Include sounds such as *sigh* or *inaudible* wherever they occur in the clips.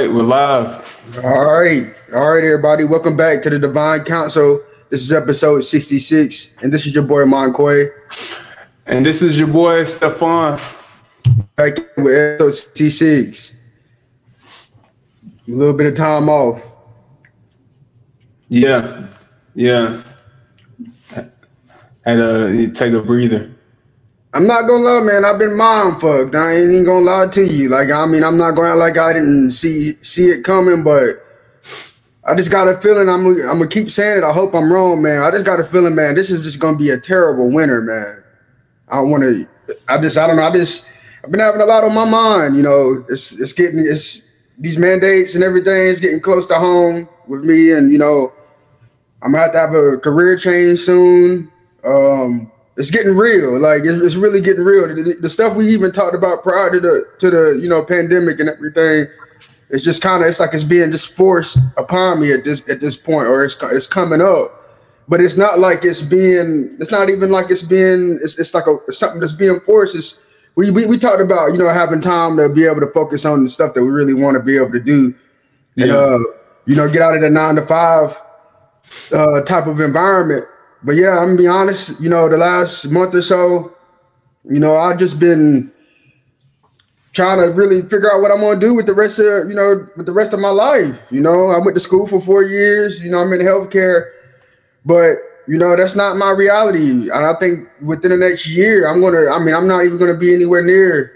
Right, we're live. All right. All right, everybody. Welcome back to the Divine Council. This is episode 66, and this is your boy Monquay. And this is your boy Stefan. Back with episode 66. A little bit of time off. Yeah, yeah. Had to take a breather. I'm not gonna lie, man. I've been mind fucked. I ain't even gonna lie to you. Like, I mean, I'm not going like I didn't see see it coming, but I just got a feeling. I'm I'm gonna keep saying it. I hope I'm wrong, man. I just got a feeling, man. This is just gonna be a terrible winter, man. I want to. I just I don't know. I just I've been having a lot on my mind. You know, it's it's getting it's these mandates and everything is getting close to home with me, and you know, I'm gonna have to have a career change soon. Um, it's getting real. Like it's, it's really getting real. The, the, stuff we even talked about prior to the to the you know pandemic and everything, it's just kind of it's like it's being just forced upon me at this at this point, or it's it's coming up. But it's not like it's being. It's not even like it's being. It's, it's like a something that's being forced. It's, we, we we talked about you know having time to be able to focus on the stuff that we really want to be able to do, yeah. and uh, you know get out of the nine to five uh, type of environment but yeah, I'm gonna be honest. You know, the last month or so, you know, I've just been trying to really figure out what I'm gonna do with the rest of you know with the rest of my life. You know, I went to school for four years. You know, I'm in healthcare, but you know that's not my reality. And I think within the next year, I'm gonna. I mean, I'm not even gonna be anywhere near,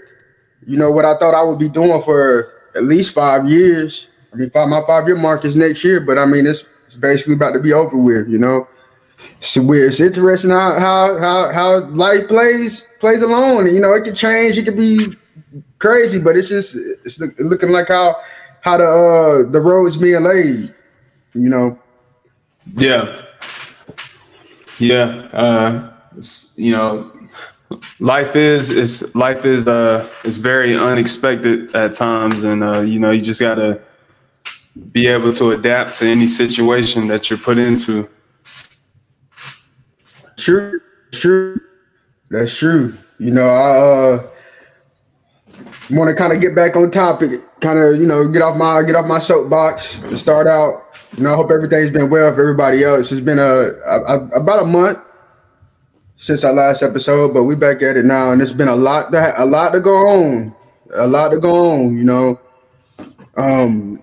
you know, what I thought I would be doing for at least five years. I mean, five, my five year mark is next year, but I mean, it's it's basically about to be over with. You know it's weird. It's interesting how how how how life plays plays alone. You know, it could change. It could be crazy, but it's just it's looking like how how the uh the road's being laid. You know. Yeah. Yeah. Uh, you know, life is is life is uh is very unexpected at times, and uh, you know, you just gotta be able to adapt to any situation that you're put into. True, true. That's true. You know, I uh, want to kind of get back on topic, kind of you know get off my get off my soapbox and start out. You know, I hope everything's been well for everybody else. It's been a, a, a about a month since our last episode, but we're back at it now, and it's been a lot to a lot to go on, a lot to go on. You know, um,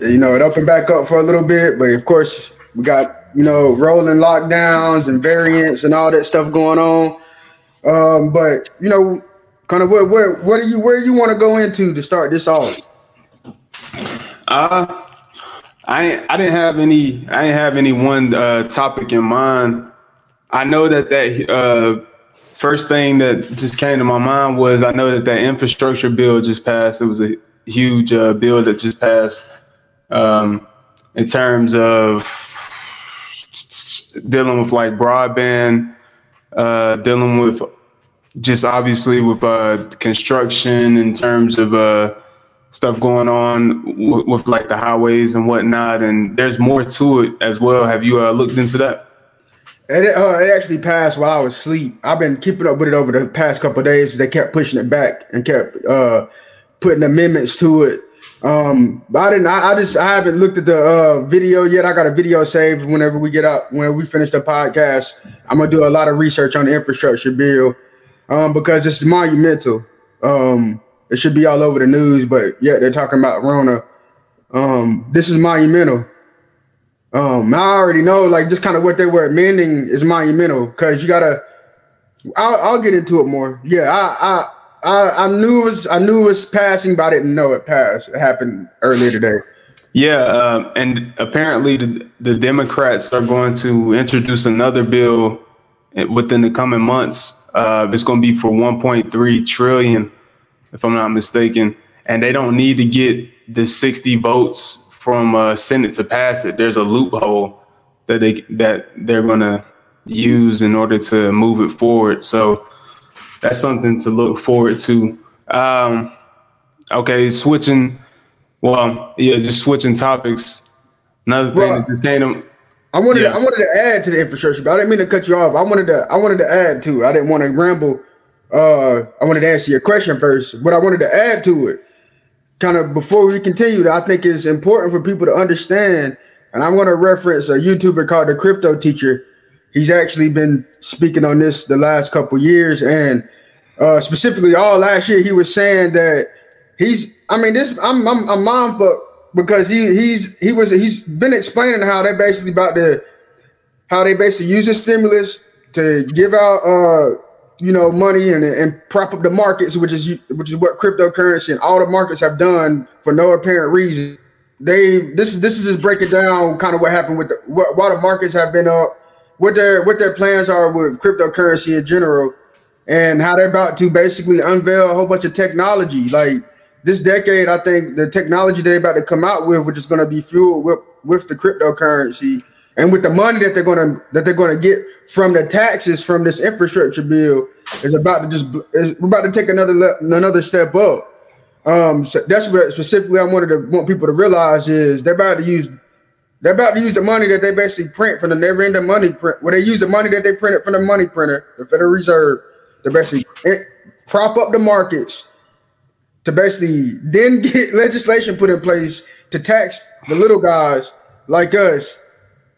you know it opened back up for a little bit, but of course we got you know, rolling lockdowns and variants and all that stuff going on. Um, but you know, kind of where where what do you where you want to go into to start this off? Uh I I didn't have any I didn't have any one uh, topic in mind. I know that that uh, first thing that just came to my mind was I know that that infrastructure bill just passed. It was a huge uh, bill that just passed um, in terms of dealing with like broadband, uh, dealing with just obviously with uh, construction in terms of uh, stuff going on w- with like the highways and whatnot. And there's more to it as well. Have you uh, looked into that? It, uh, it actually passed while I was asleep. I've been keeping up with it over the past couple days. They kept pushing it back and kept uh, putting amendments to it um, I didn't. I, I, just. I haven't looked at the uh, video yet. I got a video saved. Whenever we get out, when we finish the podcast, I'm gonna do a lot of research on the infrastructure bill, um, because it's monumental. Um, it should be all over the news, but yeah, they're talking about Rona. Um, this is monumental. Um, I already know, like, just kind of what they were amending is monumental because you gotta. I'll, I'll get into it more. Yeah, I, I I, I knew it was I knew it was passing, but I didn't know it passed. It happened earlier today. Yeah, um, and apparently the, the Democrats are going to introduce another bill within the coming months. Uh, it's going to be for 1.3 trillion, if I'm not mistaken, and they don't need to get the 60 votes from uh, Senate to pass it. There's a loophole that they that they're going to use in order to move it forward. So that's something to look forward to. Um, okay, switching. Well, yeah, just switching topics. Another thing well, that just came to, I wanted yeah. to, I wanted to add to the infrastructure, but I didn't mean to cut you off. I wanted to I wanted to add to. I didn't want to ramble. Uh, I wanted to answer your question first, but I wanted to add to it. kind of before we continue, I think it's important for people to understand. And I'm going to reference a YouTuber called the Crypto Teacher. He's actually been speaking on this the last couple years, and uh, specifically all last year, he was saying that he's. I mean, this I'm I'm, I'm mindfuck because he he's he was he's been explaining how they basically about to how they basically use the stimulus to give out uh you know money and and prop up the markets, which is which is what cryptocurrency and all the markets have done for no apparent reason. They this is this is just breaking down kind of what happened with the what why the markets have been up, what their what their plans are with cryptocurrency in general, and how they're about to basically unveil a whole bunch of technology. Like this decade, I think the technology they're about to come out with, which is going to be fueled with with the cryptocurrency and with the money that they're gonna that they're gonna get from the taxes from this infrastructure bill is about to just is, we're about to take another another step up. Um, so that's what specifically I wanted to want people to realize is they're about to use they're about to use the money that they basically print from the never ending money print. When they use the money that they printed from the money printer, the Federal Reserve, to basically prop up the markets to basically then *laughs* get legislation put in place to tax the little guys like us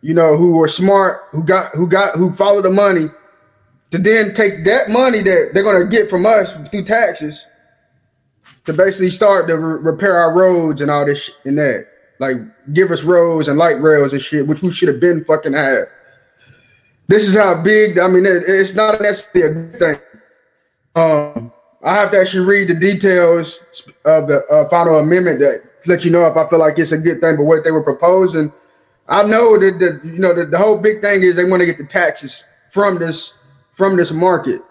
you know, who were smart, who got who got who followed the money, to then take that money that they're gonna get from us through taxes to basically start to re- repair our roads and all this sh- and that. Like give us roads and light rails and shit, which we should have been fucking had. This is how big. I mean, it, it's not necessarily a good thing. Um, I have to actually read the details of the uh, final amendment that let you know if I feel like it's a good thing. But what they were proposing I know that the you know the, the whole big thing is they want to get the taxes from this from this market,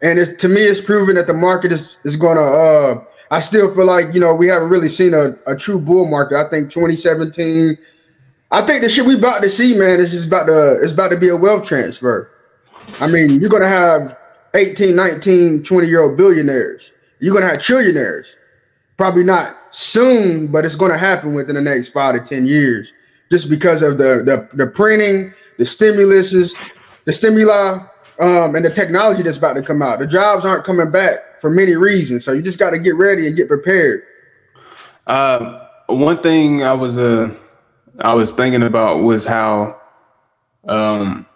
and it's to me it's proven that the market is is gonna. Uh, I still feel like you know we haven't really seen a, a true bull market. I think 2017. I think the shit we about to see, man, is just about to it's about to be a wealth transfer. I mean, you're gonna have 18, 19, 20 year old billionaires. You're gonna have trillionaires. Probably not soon, but it's gonna happen within the next five to ten years just because of the the, the printing, the stimuluses, the stimuli, um, and the technology that's about to come out. The jobs aren't coming back for many reasons, so you just got to get ready and get prepared. Uh, one thing I was uh, I was thinking about was how, um,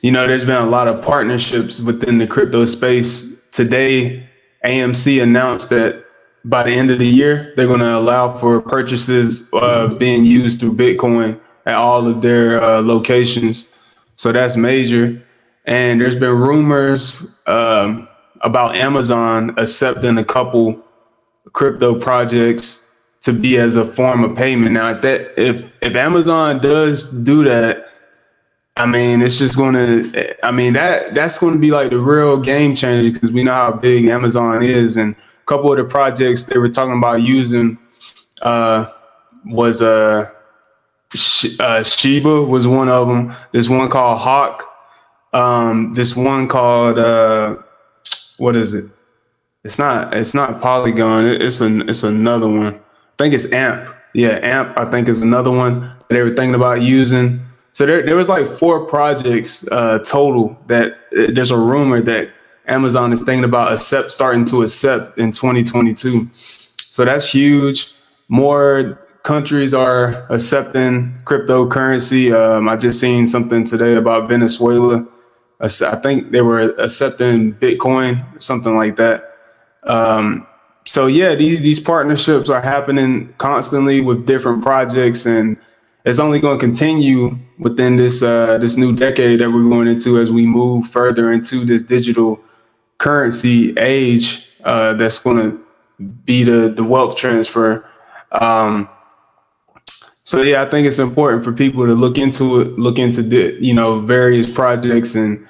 you know, there's been a lot of partnerships within the crypto space. Today, AMC announced that by the end of the year, they're going to allow for purchases uh, being used through Bitcoin at all of their uh, locations. So that's major. And there's been rumors um, about Amazon accepting a couple crypto projects to be as a form of payment. Now, if that if if Amazon does do that, I mean, it's just going to. I mean that that's going to be like the real game changer because we know how big Amazon is and a couple of the projects they were talking about using uh, was uh, uh, Shiba was one of them. There's one called Hawk. Um, this one called uh, what is it? It's not. It's not Polygon. It's an. It's another one. I think it's Amp. Yeah, Amp. I think is another one that they were thinking about using. So there, there was like four projects uh, total that uh, there's a rumor that Amazon is thinking about accept starting to accept in 2022. So that's huge. More countries are accepting cryptocurrency. Um, I just seen something today about Venezuela. I think they were accepting Bitcoin, something like that. Um, so yeah, these these partnerships are happening constantly with different projects, and it's only going to continue within this uh, this new decade that we're going into as we move further into this digital currency age uh, that's going to be the the wealth transfer. Um, so yeah, I think it's important for people to look into it, look into the, you know various projects, and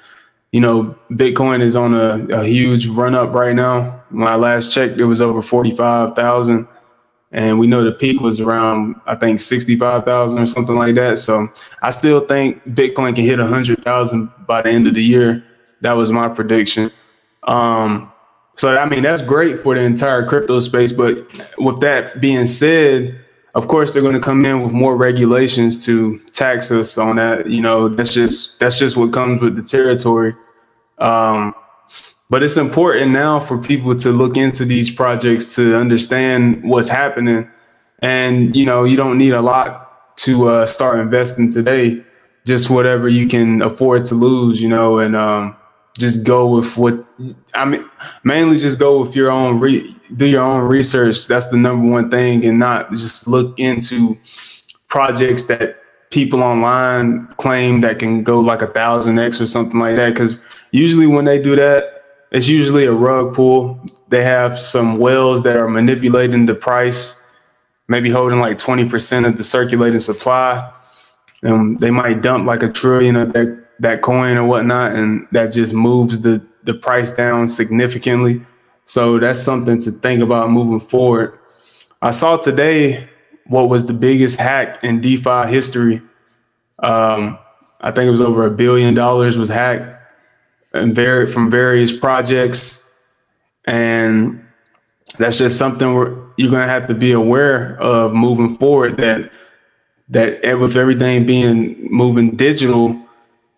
you know Bitcoin is on a, a huge run up right now. When I last checked, it was over forty five thousand, and we know the peak was around I think sixty five thousand or something like that. So I still think Bitcoin can hit hundred thousand by the end of the year. That was my prediction. Um, so I mean that's great for the entire crypto space. But with that being said, of course they're going to come in with more regulations to tax us on that. You know, that's just that's just what comes with the territory. Um, but it's important now for people to look into these projects to understand what's happening. And you know, you don't need a lot to uh, start investing today. Just whatever you can afford to lose, you know, and um, just go with what I mean. Mainly, just go with your own re- do your own research. That's the number one thing, and not just look into projects that people online claim that can go like a thousand X or something like that. Cause usually when they do that, it's usually a rug pull. They have some whales that are manipulating the price, maybe holding like 20% of the circulating supply. And they might dump like a trillion of that, that coin or whatnot, and that just moves the, the price down significantly. So that's something to think about moving forward. I saw today what was the biggest hack in DeFi history. Um, I think it was over a billion dollars was hacked and very from various projects, and that's just something where you're gonna have to be aware of moving forward. That that with everything being moving digital,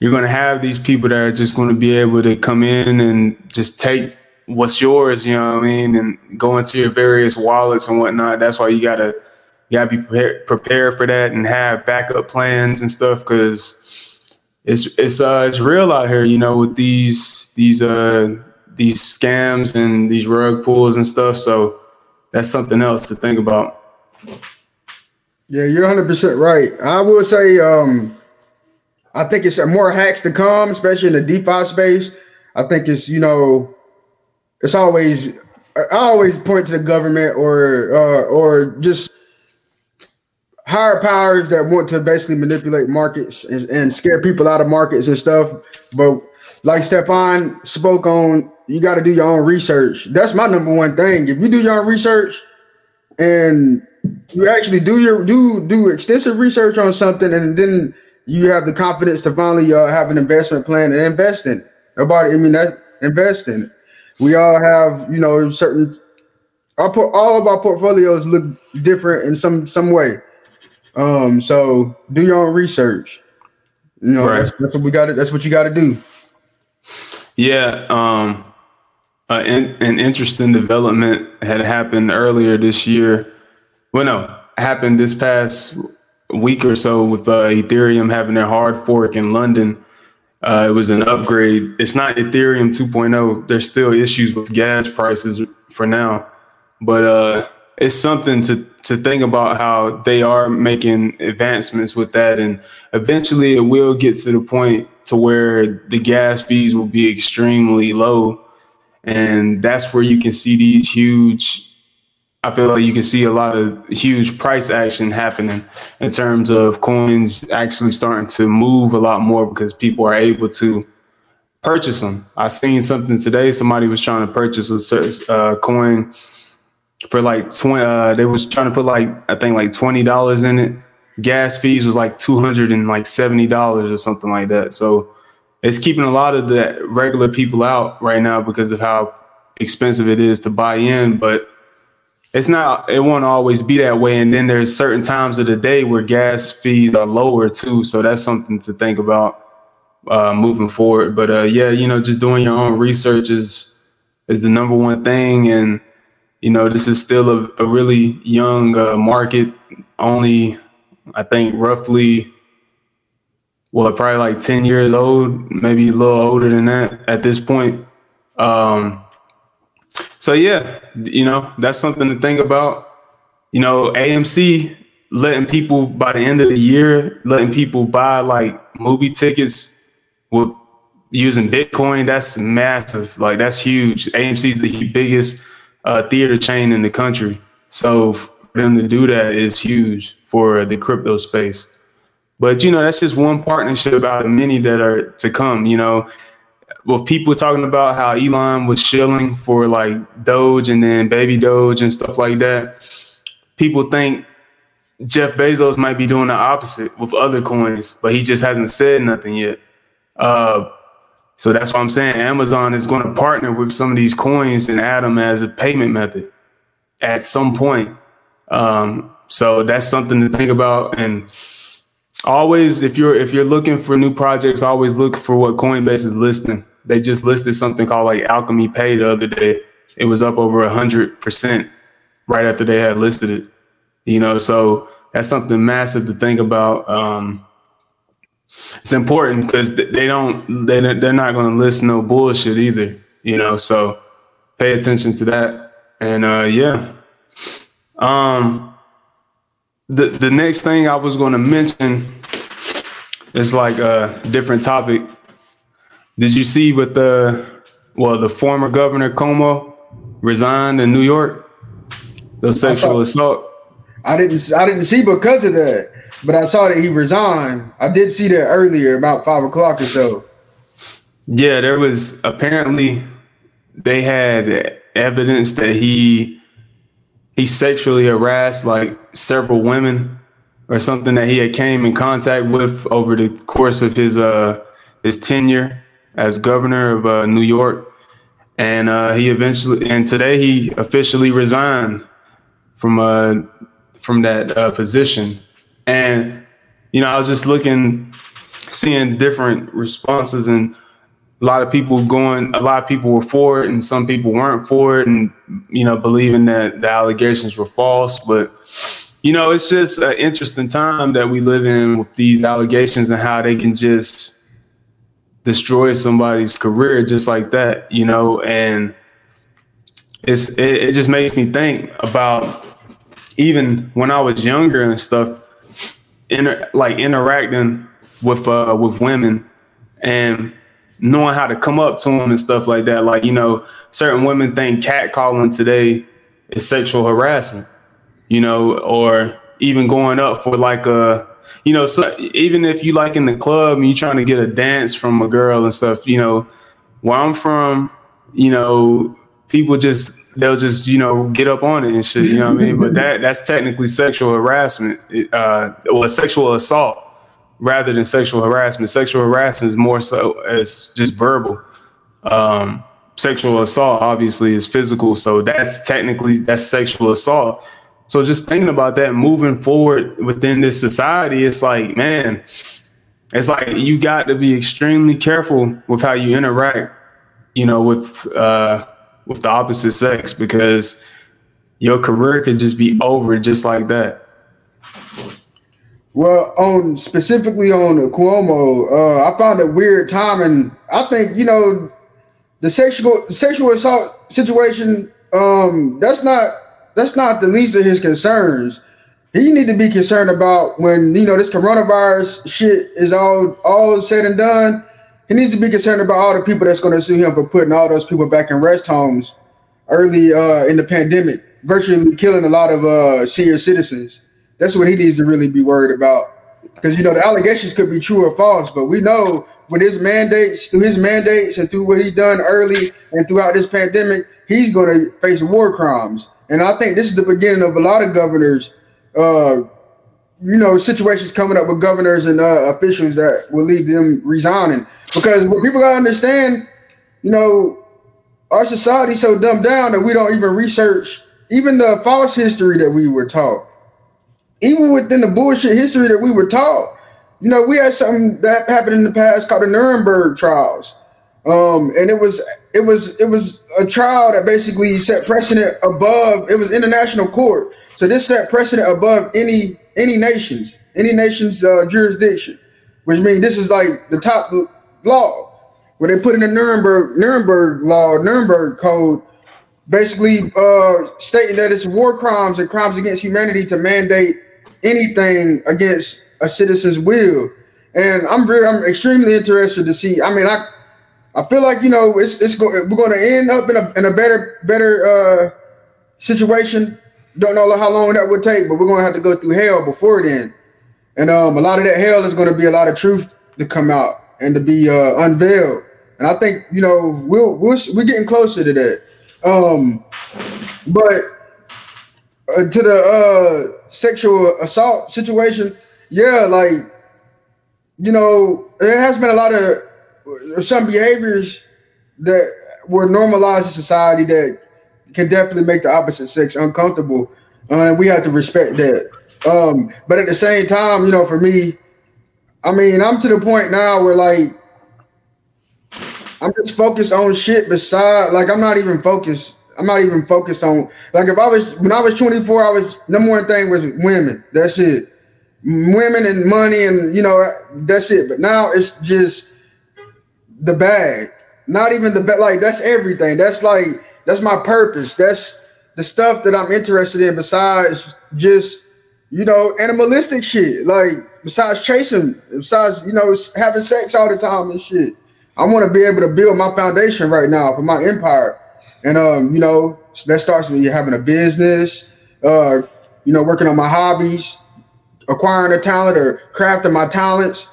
you're gonna have these people that are just gonna be able to come in and just take what's yours, you know what I mean, and go into your various wallets and whatnot. That's why you gotta you gotta be prepared prepared for that and have backup plans and stuff because it's it's uh it's real out here, you know, with these these uh these scams and these rug pulls and stuff. So that's something else to think about. Yeah, you're 100 percent right. I will say, um, I think it's more hacks to come, especially in the DeFi space. I think it's you know, it's always I always point to the government or uh, or just higher powers that want to basically manipulate markets and, and scare people out of markets and stuff. But like Stefan spoke on, you got to do your own research. That's my number one thing. If you do your own research and you actually do your do do extensive research on something, and then you have the confidence to finally uh, have an investment plan and invest in it. Nobody, I mean, that invest in it. We all have, you know, certain. Our all of our portfolios look different in some some way. Um, so do your own research. You know, right. that's, that's, what we got. That's what you got to do. Yeah. Um, uh, in, an interesting development had happened earlier this year. Well, no, happened this past week or so with uh, Ethereum having their hard fork in London. Uh, it was an upgrade. It's not Ethereum 2.0. There's still issues with gas prices for now, but uh, it's something to to think about how they are making advancements with that and eventually it will get to the point to where the gas fees will be extremely low and that's where you can see these huge I feel like you can see a lot of huge price action happening in terms of coins actually starting to move a lot more because people are able to purchase them. I seen something today. Somebody was trying to purchase a uh, coin for like 20 uh, they was trying to put like i think like $20 in it gas fees was like $270 or something like that so it's keeping a lot of the regular people out right now because of how expensive it is to buy in but it's not it won't always be that way and then there's certain times of the day where gas fees are lower too so that's something to think about uh, moving forward but uh, yeah you know just doing your own research is is the number one thing and you know, this is still a, a really young uh, market. Only, I think, roughly, well, probably like 10 years old, maybe a little older than that at this point. Um, so, yeah, you know, that's something to think about. You know, AMC letting people by the end of the year, letting people buy like movie tickets with using Bitcoin. That's massive. Like, that's huge. AMC is the biggest uh, theater chain in the country. So for them to do that is huge for the crypto space. But you know, that's just one partnership out of many that are to come. You know, with people talking about how Elon was shilling for like Doge and then Baby Doge and stuff like that, people think Jeff Bezos might be doing the opposite with other coins, but he just hasn't said nothing yet. Uh, so that's why I'm saying Amazon is going to partner with some of these coins and add them as a payment method at some point. Um, so that's something to think about. And always, if you're if you're looking for new projects, always look for what Coinbase is listing. They just listed something called like Alchemy Pay the other day. It was up over a hundred percent right after they had listed it. You know, so that's something massive to think about. Um, it's important because they don't they they're not going to list no bullshit either. You know, so pay attention to that. And uh, yeah, um, the the next thing I was going to mention is like a different topic. Did you see what the well the former governor Cuomo resigned in New York? The sexual assault. I didn't I didn't see because of that, but I saw that he resigned. I did see that earlier, about five o'clock or so. Yeah, there was apparently they had evidence that he he sexually harassed like several women or something that he had came in contact with over the course of his uh his tenure as governor of uh, New York, and uh, he eventually and today he officially resigned from uh from that uh, position, and you know I was just looking, seeing different responses and a lot of people going a lot of people were for it and some people weren't for it and you know believing that the allegations were false. But you know it's just an interesting time that we live in with these allegations and how they can just destroy somebody's career just like that you know and it's it, it just makes me think about even when i was younger and stuff inter, like interacting with uh with women and knowing how to come up to them and stuff like that. Like, you know, certain women think catcalling today is sexual harassment, you know, or even going up for like a, you know, so even if you like in the club and you're trying to get a dance from a girl and stuff, you know, where I'm from, you know, people just they'll just you know get up on it and shit. You know what I mean? But that that's technically sexual harassment uh, or sexual assault rather than sexual harassment. Sexual harassment is more so as just verbal. Um, sexual assault obviously is physical, so that's technically that's sexual assault. So just thinking about that moving forward within this society, it's like, man, it's like you got to be extremely careful with how you interact, you know, with uh with the opposite sex because your career could just be over just like that. Well, on specifically on Cuomo, uh, I found it weird time, and I think you know the sexual sexual assault situation. Um, that's not that's not the least of his concerns. He need to be concerned about when you know this coronavirus shit is all all said and done. He needs to be concerned about all the people that's going to sue him for putting all those people back in rest homes early uh, in the pandemic, virtually killing a lot of uh, senior citizens. That's what he needs to really be worried about. Because you know the allegations could be true or false, but we know with his mandates, through his mandates, and through what he done early and throughout this pandemic, he's going to face war crimes. And I think this is the beginning of a lot of governors, uh, you know, situations coming up with governors and uh, officials that will leave them resigning. Because what people gotta understand, you know, our society's so dumbed down that we don't even research even the false history that we were taught even within the bullshit history that we were taught, you know, we had something that happened in the past called the Nuremberg trials. Um, and it was it was it was a trial that basically set precedent above it was international court. So this set precedent above any any nation's any nation's uh, jurisdiction, which means this is like the top law. Where they put in the Nuremberg Nuremberg law, Nuremberg code, basically uh, stating that it's war crimes and crimes against humanity to mandate anything against a citizen's will. And I'm very, I'm extremely interested to see. I mean, I, I feel like you know it's it's go, we're going to end up in a in a better better uh, situation. Don't know how long that would take, but we're going to have to go through hell before then. And um, a lot of that hell is going to be a lot of truth to come out and to be uh, unveiled. And I think you know we'll we'll we're getting closer to that. Um, but uh, to the uh, sexual assault situation, yeah, like you know, there has been a lot of uh, some behaviors that were normalized in society that can definitely make the opposite sex uncomfortable, uh, and we have to respect that. Um, but at the same time, you know, for me, I mean, I'm to the point now where like I'm just focused on shit beside like I'm not even focused. I'm not even focused on like if I was when I was 24, I was number one thing was women. That's it. Women and money and you know that's it. But now it's just the bag. Not even the bag. Like that's everything. That's like that's my purpose. That's the stuff that I'm interested in besides just you know animalistic shit. Like besides chasing, besides you know having sex all the time and shit. I want to be able to build my foundation right now for my empire. And um, you know, that starts with you having a business, uh, you know, working on my hobbies, acquiring a talent or crafting my talents.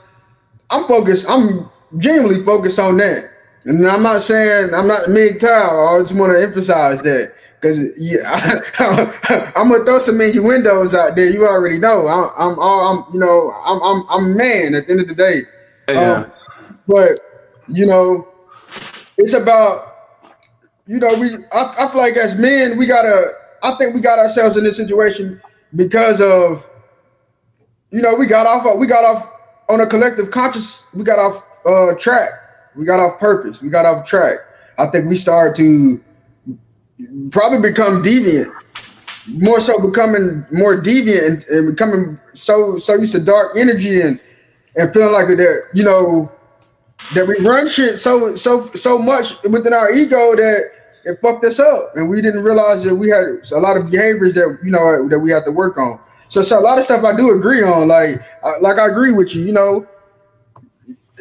I'm focused, I'm genuinely focused on that. And I'm not saying I'm not MGTOW. I just want to emphasize that. Cause yeah, *laughs* I, am gonna throw some menu windows out there. You already know. I'm, I'm all, I'm, you know, I'm, I'm, I'm man at the end of the day. Yeah. Um, but you know, it's about, you know, we. I, I feel like as men, we gotta. I think we got ourselves in this situation because of, you know, we got off. We got off on a collective conscious. We got off uh, track. We got off purpose. We got off track. I think we started to probably become deviant, more so becoming more deviant and, and becoming so so used to dark energy and and feeling like that you know that we run shit so so so much within our ego that it fucked us up, and we didn't realize that we had a lot of behaviors that you know that we had to work on. So, so a lot of stuff I do agree on. Like, like I agree with you. You know,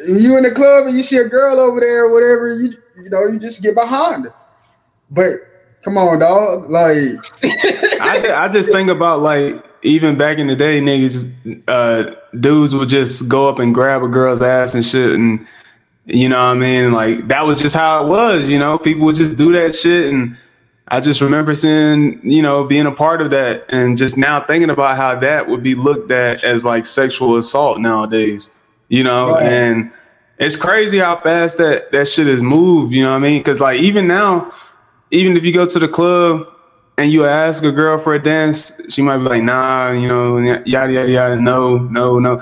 you in the club and you see a girl over there or whatever, you you know, you just get behind her. But come on, dog. Like, *laughs* I just, I just think about like even back in the day, niggas, uh, dudes would just go up and grab a girl's ass and shit, and you know what I mean? Like that was just how it was, you know, people would just do that shit. And I just remember seeing, you know, being a part of that and just now thinking about how that would be looked at as like sexual assault nowadays, you know, right. and it's crazy how fast that that shit has moved, you know what I mean? Cause like even now, even if you go to the club and you ask a girl for a dance, she might be like, nah, you know, yada, yada, yada, no, no, no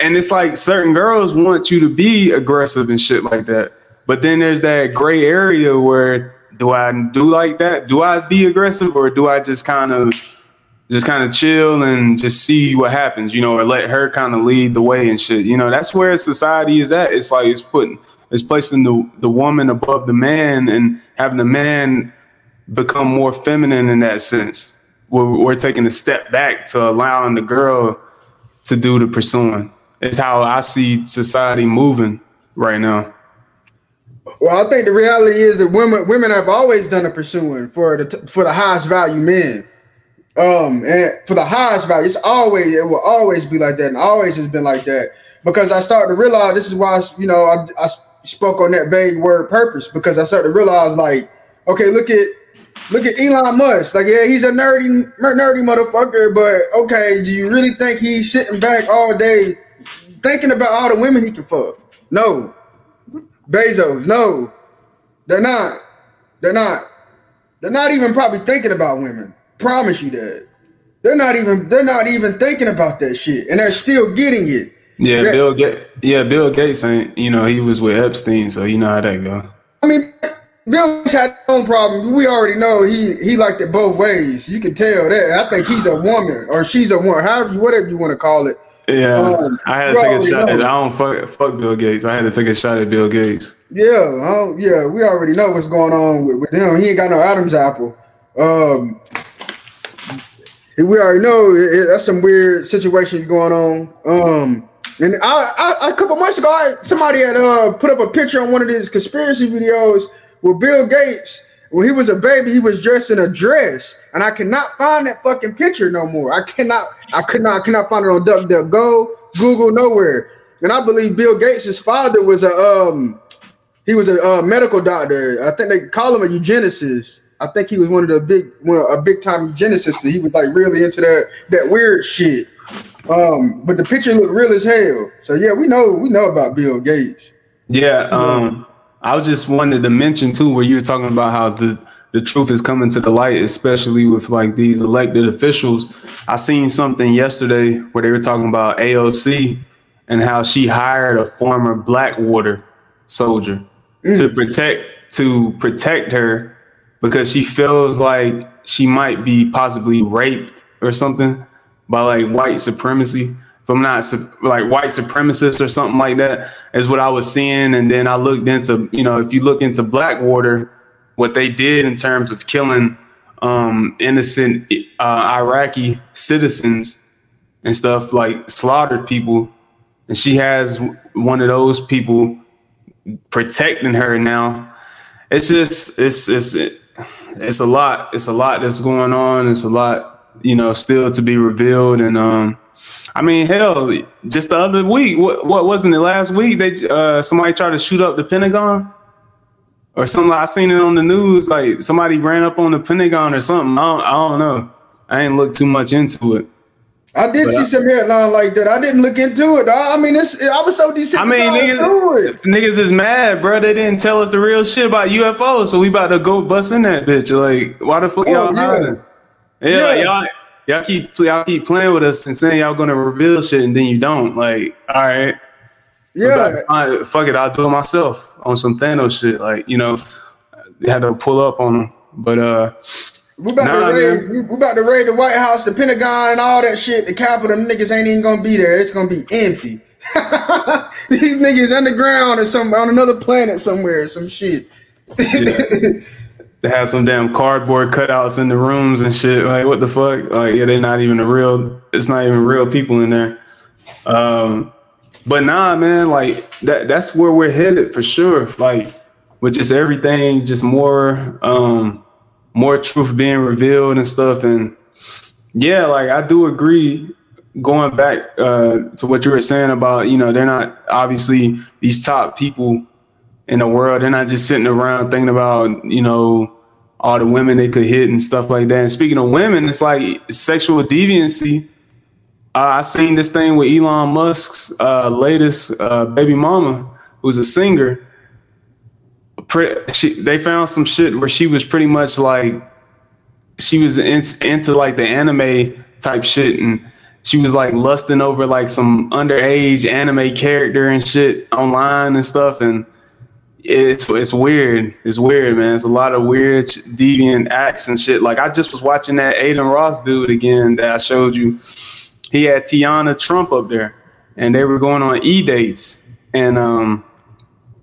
and it's like certain girls want you to be aggressive and shit like that. But then there's that gray area where do I do like that? Do I be aggressive or do I just kind of just kind of chill and just see what happens, you know, or let her kind of lead the way and shit. You know, that's where society is at. It's like it's putting it's placing the the woman above the man and having the man become more feminine in that sense. We're, we're taking a step back to allowing the girl to do the pursuing. It's how I see society moving right now. Well, I think the reality is that women women have always done the pursuing for the for the highest value men. Um, and for the highest value, it's always it will always be like that, and always has been like that. Because I started to realize this is why you know I, I spoke on that vague word purpose because I started to realize like, okay, look at Look at Elon Musk. Like, yeah, he's a nerdy, nerdy motherfucker, but okay, do you really think he's sitting back all day thinking about all the women he can fuck? No. Bezos, no. They're not. They're not. They're not even probably thinking about women. Promise you that. They're not even they're not even thinking about that shit. And they're still getting it. Yeah, Bill Gates. Yeah, Bill Gates ain't, you know, he was with Epstein, so you know how that go. I mean, Bill's had his own problem. We already know he he liked it both ways. You can tell that. I think he's a woman or she's a woman, however you whatever you want to call it. Yeah, um, I had to take a shot. At, I don't fuck, fuck Bill Gates. I had to take a shot at Bill Gates. Yeah, yeah, we already know what's going on with, with him. He ain't got no Adam's apple. Um, we already know it, that's some weird situations going on. Um, and I, I, a couple months ago, I, somebody had uh put up a picture on one of these conspiracy videos with Bill Gates, when he was a baby, he was dressed in a dress, and I cannot find that fucking picture no more. I cannot, I could not, cannot find it on DuckDuckGo, Google, nowhere. And I believe Bill Gates' father was a um, he was a uh, medical doctor. I think they call him a eugenicist. I think he was one of the big, one a big time eugenicist. He was like really into that that weird shit. Um, but the picture looked real as hell. So yeah, we know we know about Bill Gates. Yeah. Um, I just wanted to mention too, where you were talking about how the the truth is coming to the light, especially with like these elected officials. I seen something yesterday where they were talking about AOC and how she hired a former Blackwater soldier mm. to protect to protect her because she feels like she might be possibly raped or something by like white supremacy. If I'm not like white supremacist or something like that, is what I was seeing. And then I looked into, you know, if you look into Blackwater, what they did in terms of killing um, innocent uh, Iraqi citizens and stuff, like slaughtered people. And she has one of those people protecting her now. It's just it's it's it's a lot. It's a lot that's going on. It's a lot, you know, still to be revealed. And um, I mean, hell, just the other week, what what wasn't it last week? They uh somebody tried to shoot up the Pentagon or something. I seen it on the news. Like somebody ran up on the Pentagon or something. I don't, I don't know. I ain't look too much into it. I did but see I, some headline like that. I didn't look into it. I, I mean, it's I was so desensitized. I mean, niggas, niggas is mad, bro. They didn't tell us the real shit about UFOs, so we about to go bust in that bitch. Like, why the fuck oh, y'all yeah. hiding? Yeah, yeah. Like, y'all, y'all keep y'all keep playing with us and saying y'all gonna reveal shit, and then you don't. Like, all right, yeah, fuck it, I'll do it myself on some Thanos shit. Like, you know, they had to pull up on them, but uh. We about nah, to raid. We, we, about to raid the White House, the Pentagon, and all that shit. The Capitol, niggas ain't even gonna be there. It's gonna be empty. *laughs* These niggas underground or some on another planet somewhere, some shit. yeah. *laughs* They have some damn cardboard cutouts in the rooms and shit. Like what the fuck? Like yeah, they're not even a real. It's not even real people in there. Um, but nah, man, like that. That's where we're headed for sure. Like with just everything, just more. um more truth being revealed and stuff. And yeah, like I do agree. Going back uh, to what you were saying about, you know, they're not obviously these top people in the world. They're not just sitting around thinking about, you know, all the women they could hit and stuff like that. And speaking of women, it's like sexual deviancy. Uh, I seen this thing with Elon Musk's uh, latest uh, baby mama, who's a singer she, they found some shit where she was pretty much like she was in, into like the anime type shit and she was like lusting over like some underage anime character and shit online and stuff and it's it's weird. It's weird, man. It's a lot of weird deviant acts and shit. Like I just was watching that Adin Ross dude again that I showed you. He had Tiana Trump up there and they were going on e dates and um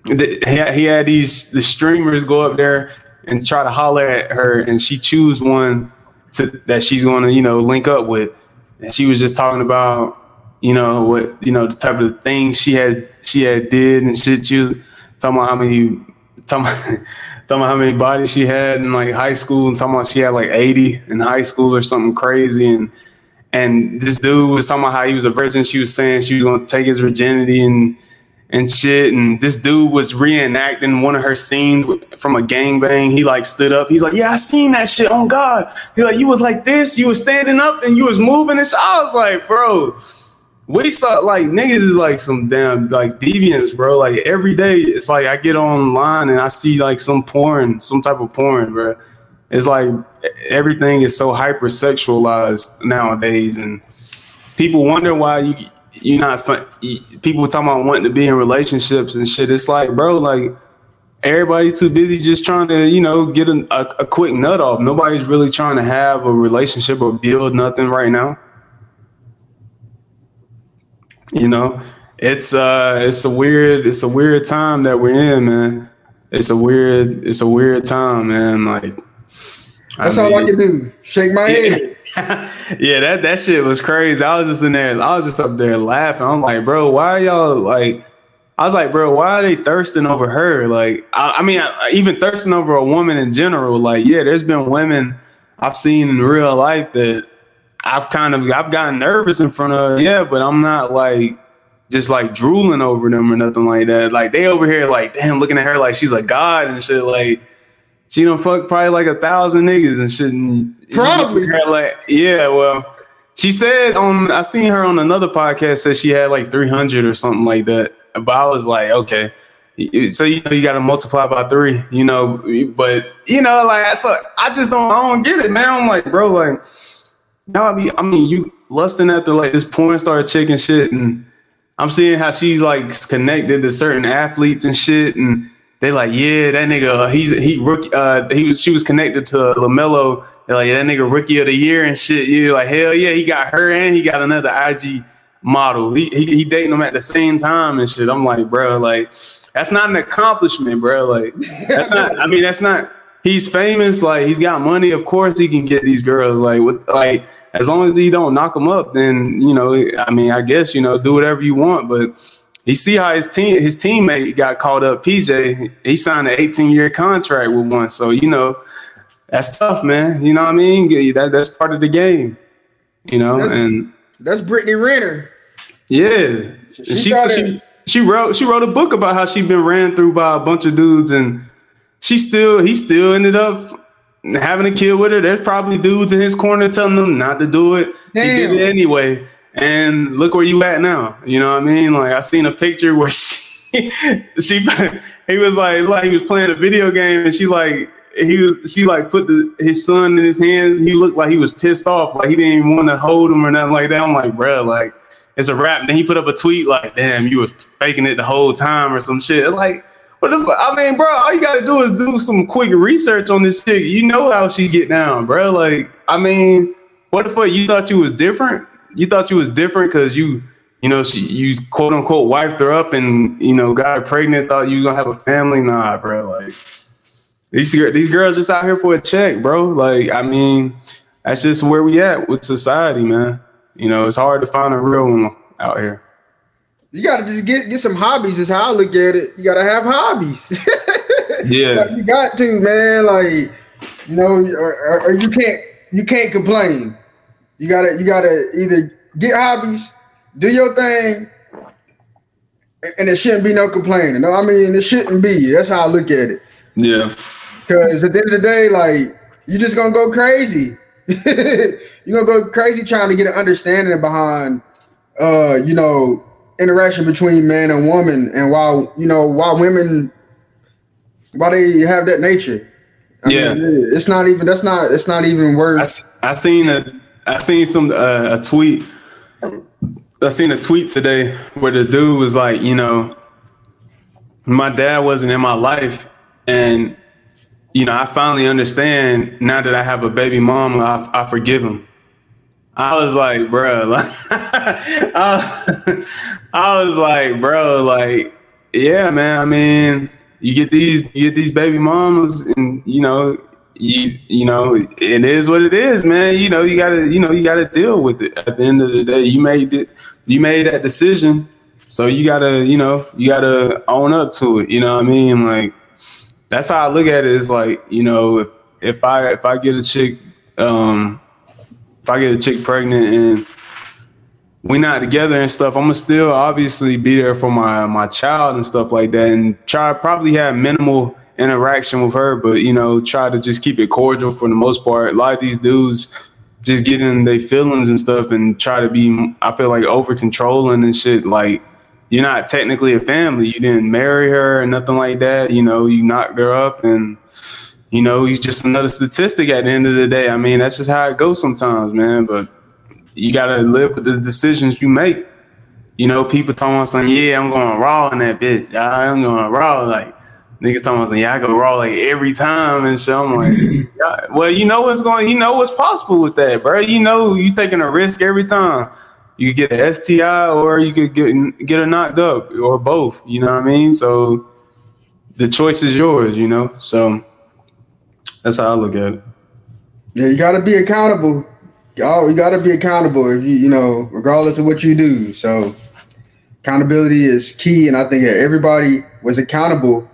the, he had these the streamers go up there and try to holler at her, and she choose one to that she's going to you know link up with, and she was just talking about you know what you know the type of things she had she had did and shit. You talking about how many talking about, *laughs* talking about how many bodies she had in like high school, and talking about she had like eighty in high school or something crazy, and and this dude was talking about how he was a virgin. She was saying she was going to take his virginity and and shit. And this dude was reenacting one of her scenes from a gangbang. He like stood up. He's like, "Yeah, I seen that shit. On God." He like, "You was like this. You was standing up and you was moving." And shit. I was like, "Bro." We saw like niggas is like some damn like deviants, bro. Like every day, it's like I get online and I see like some porn, some type of porn, bro. It's like everything is so hypersexualized nowadays, and people wonder why you you're not fun. People talking about wanting to be in relationships and shit. It's like, bro, like everybody too busy just trying to, you know, get a, a, a quick nut off. Nobody's really trying to have a relationship or build nothing right now. You know, it's uh, it's a weird, it's a weird time that we're in, man. It's a weird, it's a weird time, man. Like that's I mean, all I can do. Shake my head. Yeah, that that shit was crazy. I was just in there. I was just up there laughing. I'm like, bro, why y'all like? I was like, bro, why are they thirsting over her? Like, I, I mean, I, even thirsting over a woman in general. Like, yeah, there's been women I've seen in real life that I've kind of I've gotten nervous in front of. Yeah, but I'm not like just like drooling over them or nothing like that. Like they over here like, damn, looking at her like she's a god and shit. Like she don't fuck probably like a thousand niggas and shit. And probably like yeah, well, she said on I seen her on another podcast said she had like three hundred or something like that. But I was like, okay. So you know you got to multiply by three, you know. But you know, like so I just don't I don't get it, man. I'm like, bro, like now I mean I mean you lusting after like this porn star chick and shit, and I'm seeing how she's like connected to certain athletes and shit, and they like, yeah, that nigga, he's he rookie. Uh, he was she was connected to Lamelo. They're like, yeah, that nigga rookie of the year and shit. You like, hell yeah, he got her and he got another IG model. He, he he dating them at the same time and shit. I'm like, bro, like that's not an accomplishment, bro. Like that's not. I mean, that's not. He's famous. Like he's got money. Of course, he can get these girls. Like with like as long as he don't knock them up, then you know. I mean, I guess you know, do whatever you want, but you see how his team his teammate got caught up. PJ, he signed an 18 year contract with one, so you know that's tough, man. You know what I mean? That that's part of the game. You know, that's, and that's Brittany Renner. Yeah, she she, she, she wrote she wrote a book about how she been ran through by a bunch of dudes, and she still he still ended up having a kid with her. There's probably dudes in his corner telling him not to do it. Damn. He did it anyway. And look where you at now. You know what I mean? Like I seen a picture where *laughs* she she he was like like he was playing a video game and she like he was she like put the, his son in his hands. He looked like he was pissed off, like he didn't even want to hold him or nothing like that. I'm like, bro, like it's a wrap. And then he put up a tweet like, damn, you was faking it the whole time or some shit. Like, what the fuck? I mean, bro, all you gotta do is do some quick research on this chick. You know how she get down, bro. Like, I mean, what the fuck? You thought you was different? You thought you was different because you, you know, she you quote unquote wifed her up and you know got her pregnant. Thought you was gonna have a family. Nah, bro. Like these these girls just out here for a check, bro. Like I mean, that's just where we at with society, man. You know, it's hard to find a real one out here. You gotta just get get some hobbies. Is how I look at it. You gotta have hobbies. *laughs* yeah, like you got to, man. Like you know, or, or you can't you can't complain. You gotta you gotta either get hobbies, do your thing, and there shouldn't be no complaining. No, I mean it shouldn't be. That's how I look at it. Yeah. Because at the end of the day, like you're just gonna go crazy. *laughs* you're gonna go crazy trying to get an understanding behind, uh, you know, interaction between man and woman, and while you know why women, why they have that nature. I yeah, mean, it's not even. That's not. It's not even worth. I, I seen a I seen some uh, a tweet. I seen a tweet today where the dude was like, you know, my dad wasn't in my life, and you know, I finally understand now that I have a baby mom. I, I forgive him. I was like, bro, *laughs* like, I, I was like, bro, like, yeah, man. I mean, you get these, you get these baby mamas, and you know, you you know it is what it is man. You know you gotta you know you gotta deal with it. At the end of the day you made it you made that decision. So you gotta you know you gotta own up to it. You know what i mean? Like that's how i look at it. Is like you know if, if i if i get a chick um if i get a chick pregnant and we're not together and stuff i'm gonna still obviously be there for my my child and stuff like that and try probably have minimal interaction with her, but you know, try to just keep it cordial for the most part. A lot of these dudes just get in their feelings and stuff and try to be I feel like over controlling and shit. Like you're not technically a family. You didn't marry her or nothing like that. You know, you knocked her up and you know, he's just another statistic at the end of the day. I mean, that's just how it goes sometimes, man. But you gotta live with the decisions you make. You know, people talking saying, Yeah, I'm going raw in that bitch. I'm going raw. Like, Niggas talking about, yeah, I go raw like every time and shit. I'm like, *laughs* yeah. well, you know what's going, you know what's possible with that, bro. You know, you taking a risk every time. You get an STI or you could get get a knocked up or both. You know what I mean? So the choice is yours. You know, so that's how I look at it. Yeah, you got to be accountable. Oh, you got to be accountable if you, you know, regardless of what you do. So accountability is key, and I think everybody was accountable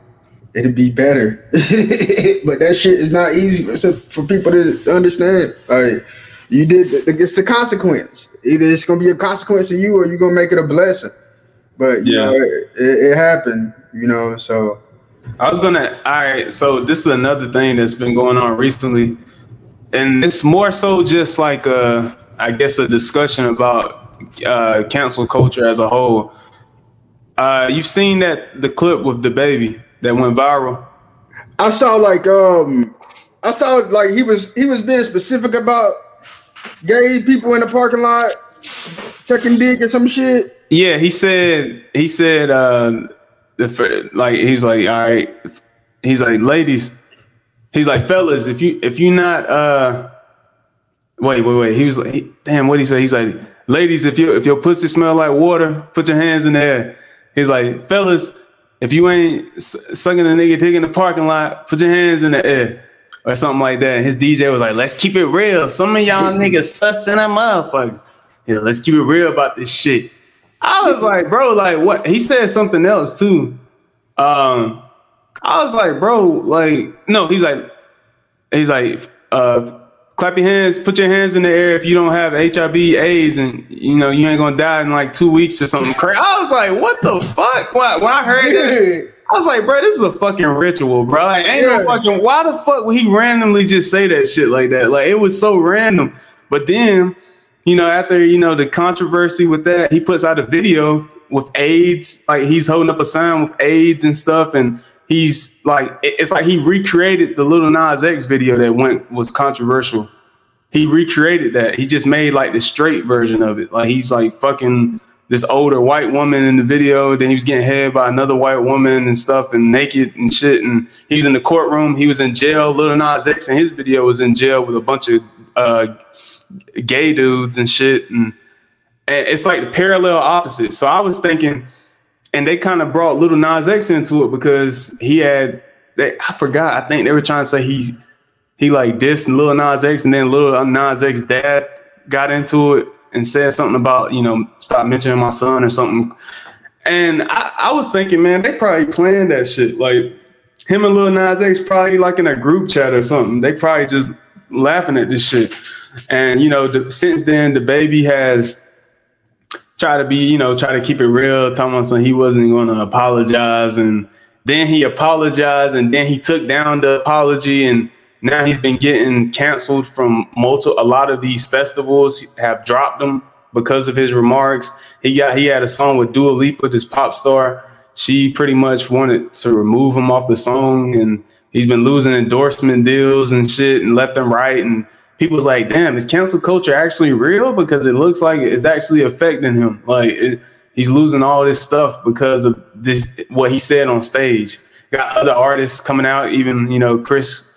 it'd be better. *laughs* but that shit is not easy for, people to understand. Like you did, it's the consequence. Either it's gonna be a consequence to you, or you're gonna make it a blessing. But yeah, know, it, it, happened. You know, so I was gonna. All right, so this is another thing that's been going on recently, and it's more so just like a, I guess, a discussion about uh, cancel culture as a whole. Uh, you've seen that the clip with DaBaby that went viral? I saw like um I saw like he was he was being specific about gay people in the parking lot sucking dick or some shit. Yeah, he said he said uh the like he's like, all right, he's like, ladies, he's like, fellas, if you if you not uh, wait, wait, wait, he was like, he, damn, what he say? He's like, ladies, if you if your pussy smell like water, put your hands in the air. He's like, fellas, if you ain't sucking a nigga dick in the parking lot, put your hands in the air or something like that. And his DJ was like, let's keep it real. Some of y'all niggas sussed in that motherfucker. Yeah, let's keep it real about this shit. I was like, bro, like what? He said something else too. Um, I was like, bro, like, no, he's like, he's like, uh, clap your hands, put your hands in the air if you don't have HIV, AIDS, and you know you ain't gonna die in like two weeks or something crazy. I was like, what the fuck? When, when I heard it, I was like, bro, this is a fucking ritual, bro. Like, ain't yeah. no fucking. Why the fuck would he randomly just say that shit like that? Like, it was so random. But then, you know, after you know the controversy with that, he puts out a video with AIDS. Like, he's holding up a sign with AIDS and stuff, and he's like, it's like he recreated the Lil Nas X video that went was controversial. He recreated that. He just made like the straight version of it. Like he's like fucking this older white woman in the video. Then he was getting head by another white woman and stuff and naked and shit. And he was in the courtroom. He was in jail. Lil Nas X in his video was in jail with a bunch of uh, gay dudes and shit. And, and it's like the parallel opposite. So I was thinking, and they kind of brought Lil Nas X into it because he had. They, I forgot. I think they were trying to say he he like dissed Lil Nas X, and then Lil Nas X dad got into it and said something about, you know, stop mentioning my son or something. And I, I was thinking, man, they probably planned that shit. Like him and Lil Nas X probably like in a group chat or something. They probably just laughing at this shit. And you know, the, since then, DaBaby has tried to be, you know, try to keep it real. Thomas he wasn't going to apologize, and then he apologized, and then he took down the apology, and now he's been getting canceled from multiple. A lot of these festivals have dropped him because of his remarks. He got he had a song with Dua Lipa, this pop star. She pretty much wanted to remove him off the song, and he's been losing endorsement deals and shit, and left and right. And people's like, "Damn, is cancel culture actually real?" Because it looks like it's actually affecting him. Like it, he's losing all this stuff because of this what he said on stage. Got other artists coming out, even you know Chris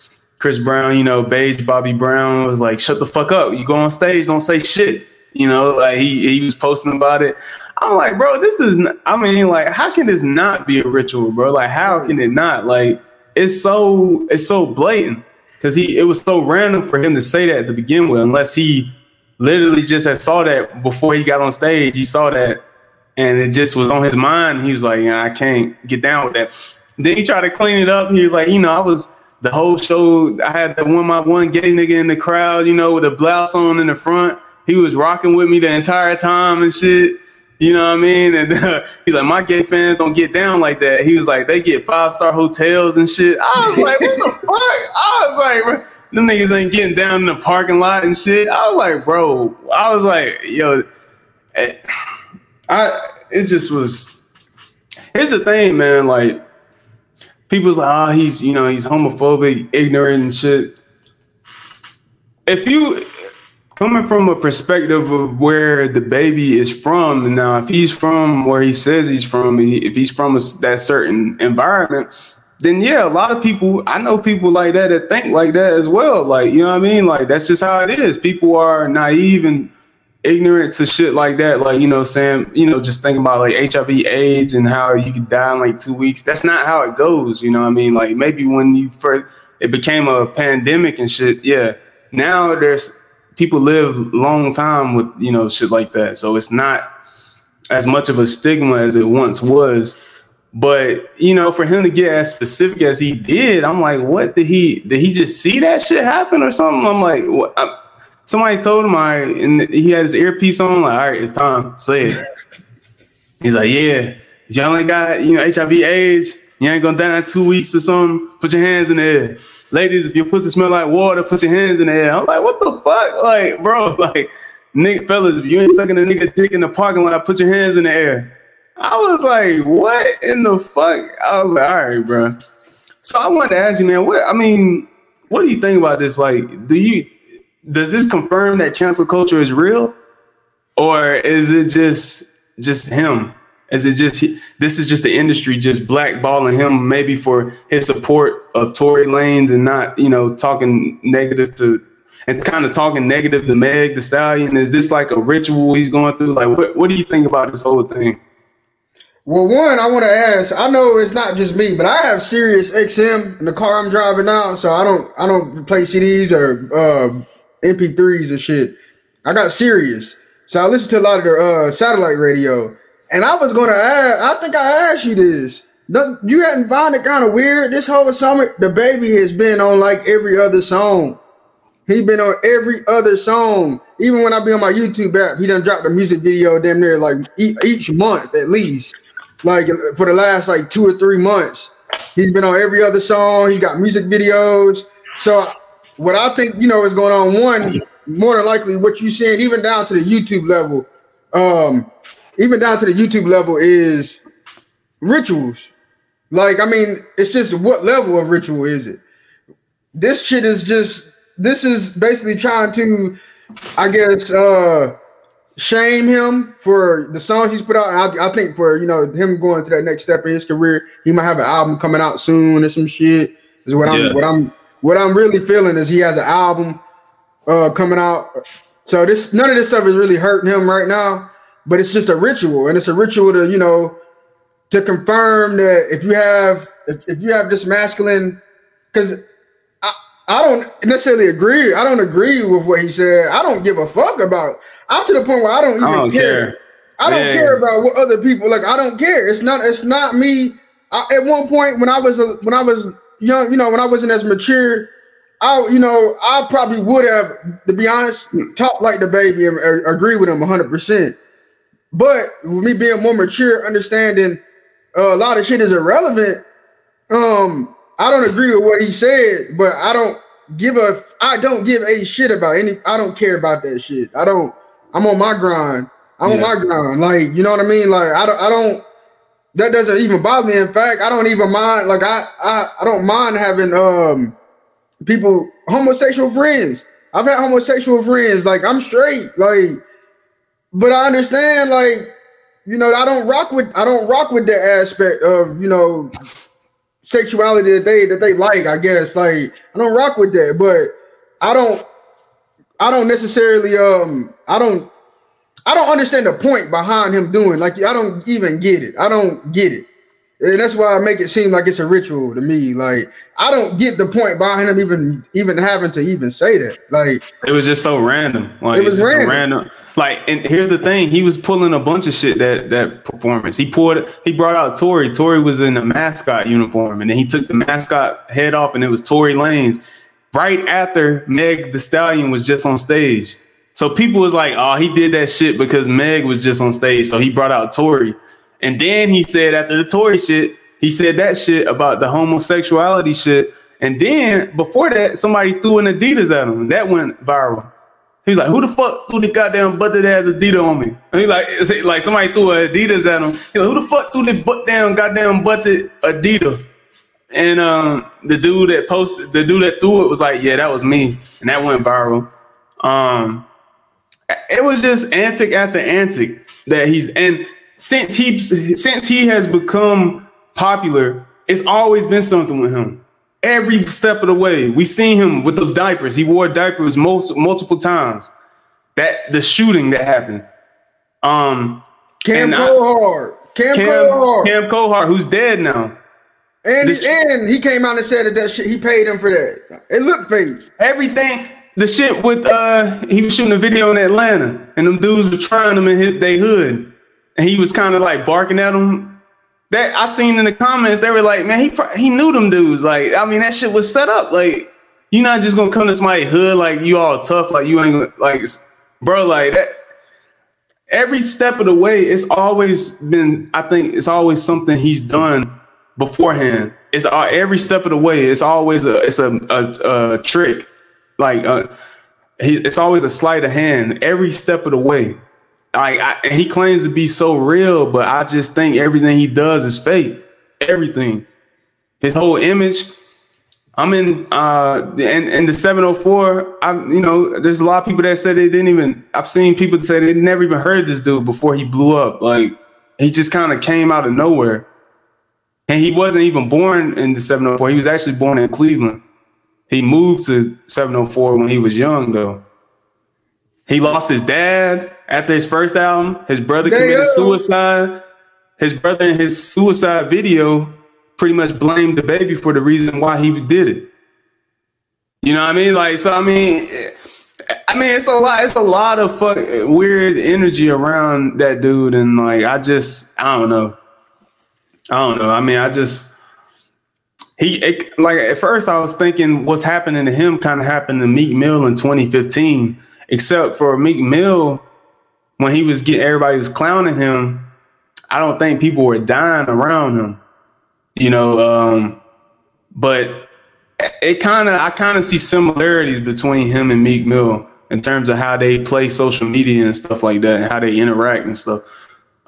Chris Brown, you know, Beige Bobby Brown was like, "Shut the fuck up! You go on stage, don't say shit." You know, like he he was posting about it. I'm like, bro, this is. I mean, like, how can this not be a ritual, bro? Like, how can it not? Like, it's so it's so blatant because he it was so random for him to say that to begin with, unless he literally just had saw that before he got on stage. He saw that, and it just was on his mind. He was like, yeah, I can't get down with that. Then he tried to clean it up. He was like, you know, I was the whole show, I had that one my one gay nigga in the crowd, you know, with a blouse on in the front. He was rocking with me the entire time and shit. You know what I mean? And *laughs* uh, he's like, my gay fans don't get down like that. He was like, they get five star hotels and shit. I was *laughs* like, what the fuck? I was like, bro, them niggas ain't getting down in the parking lot and shit. I was like, bro, I was like, yo, eh, I it just was. Here's the thing, man. Like, people's like, oh, he's you know he's homophobic, ignorant and shit. If you coming from a perspective of where DaBaby is from, now if he's from where he says he's from, if he's from a, that certain environment, then yeah, a lot of people I know people like that that think like that as well. Like you know what I mean? Like that's just how it is. People are naive and ignorant to shit like that, like you know, saying you know, just thinking about like HIV, AIDS, and how you could die in like two weeks. That's not how it goes. You know, I mean, like maybe when you first it became a pandemic and shit. Yeah, now there's people live long time with you know shit like that, so it's not as much of a stigma as it once was. But you know, for him to get as specific as he did, I'm like, what did he did he just see that shit happen or something? I'm like, what? I'm, somebody told him, I and he had his earpiece on, like, all right, it's time, say it. *laughs* He's like, yeah, if y'all ain't got, you know, HIV AIDS, you ain't gonna die in two weeks or something, put your hands in the air. Ladies, if your pussy smell like water, put your hands in the air. I'm like, what the fuck? *laughs* Like, bro, *laughs* like, nigga, fellas, if you ain't sucking a nigga dick in the parking lot, put your hands in the air. I was like, what in the fuck? I was like, all right, bro. So I wanted to ask you, man, what I mean, what do you think about this? Like, do you does this confirm that cancel culture is real, or is it just just him? Is it just this is just the industry just blackballing him maybe for his support of Tory Lanez and not you know talking negative to and kind of talking negative to Meg the Stallion? Is this like a ritual he's going through? Like what what do you think about this whole thing? Well, one, I want to ask. I know it's not just me, but I have Sirius XM in the car I'm driving now, so I don't I don't play CDs or uh, MP3s and shit. I got Sirius. so I listened to a lot of the uh, satellite radio. And I was gonna ask. I think I asked you this. You hadn't found it kind of weird this whole summer. DaBaby has been on like every other song. He's been on every other song. Even when I be on my YouTube app, he done dropped a music video damn near like each month at least like for the last like two or three months. He's been on every other song. He's got music videos. So what I think you know is going on. One, more than likely, what you're seeing, even down to the YouTube level, um, even down to the YouTube level is rituals. Like, I mean, it's just what level of ritual is it? This shit is just. This is basically trying to, I guess, uh shame him for the songs he's put out. And I, I, think for you know him going to that next step in his career, he might have an album coming out soon or some shit. Is what I'm what I'm what I'm really feeling is he has an album uh coming out. So this none of this stuff is really hurting him right now, but it's just a ritual, and it's a ritual to you know to confirm that if you have if, if you have this masculine because I I don't necessarily agree. I don't agree with what he said. I don't give a fuck about. I'm to the point where I don't even I don't care. care. I don't care about what other people like. I don't care. It's not. It's not me. I, at one point when I was when I was young, you know, when I wasn't as mature, I you know I probably would have, to be honest, talked like DaBaby and agree with him 100. percent But with me being more mature, understanding uh, a lot of shit is irrelevant. Um, I don't agree with what he said, but I don't give a I don't give a shit about any I don't care about that shit. I don't I'm on my grind. I'm yeah. on my grind. Like, you know what I mean? Like I don't I don't that doesn't even bother me. In fact, I don't even mind like I I, I don't mind having um people homosexual friends. I've had homosexual friends, like I'm straight, like but I understand like you know, I don't rock with I don't rock with that aspect of, you know, sexuality that they that they like. I guess like I don't rock with that, but I don't I don't necessarily um I don't I don't understand the point behind him doing like I don't even get it. I don't get it. And that's why I make it seem like it's a ritual to me. Like I don't get the point behind him even even having to even say that. Like it was just so random. Like it was random. random. Like and here's the thing, he was pulling a bunch of shit that that performance. He pulled he brought out Tory. Tory was in a mascot uniform, and then he took the mascot head off, and it was Tory Lanez. Right after Meg the Stallion was just on stage. So people was like, oh, he did that shit because Meg was just on stage. So he brought out Tory. And then he said after the Tory shit, he said that shit about the homosexuality shit. And then before that, somebody threw an Adidas at him. That went viral. He was like, "Who the fuck threw the goddamn butt that has Adidas on me?" And he like, like somebody threw an Adidas at him. He like, "Who the fuck threw the butt down goddamn butted Adidas?" And um, the dude that posted, the dude that threw it was like, "Yeah, that was me," and that went viral. Um, it was just antic after antic that he's and since he since he has become popular, it's always been something with him. Every step of the way, we seen him with the diapers. He wore diapers multiple multiple times. That the shooting that happened. Um, Cam Cohart. Cam, Cam Cohart. Cam Cohart, who's dead now. And, he, and he came out and said that, that shit, he paid him for that. It looked fake. Everything, the shit with uh he was shooting a video in Atlanta and them dudes were trying him in his they hood and he was kind of like barking at them. That I seen in the comments, they were like, "Man, he he knew them dudes." Like, I mean, that shit was set up. Like, you're not just gonna come to my hood like you all tough, like you ain't like, bro, like that. Every step of the way, it's always been. I think it's always something he's done beforehand. It's uh, every step of the way. It's always a it's a a, a trick. Like, uh, he, it's always a sleight of hand every step of the way like I, he claims to be so real, but I just think everything he does is fake. Everything, his whole image. I'm in uh in, in the 704. I you know there's a lot of people that said they didn't even. I've seen people say they never even heard of this dude before he blew up. Like he just kind of came out of nowhere. And he wasn't even born in the 704. He was actually born in Cleveland. He moved to 704 when he was young, though. He lost his dad after his first album. His brother Damn. committed suicide. His brother in his suicide video pretty much blamed the baby for the reason why he did it. You know what I mean? Like, so I mean, I mean, it's a lot. It's a lot of fuck, weird energy around that dude, and like, I just, I don't know. I don't know. I mean, I just he it, like at first I was thinking what's happening to him kind of happened to Meek Mill in 2015, except for Meek Mill when he was getting everybody was clowning him. I don't think people were dying around him, you know. Um, but it kind of I kind of see similarities between him and Meek Mill in terms of how they play social media and stuff like that, and how they interact and stuff.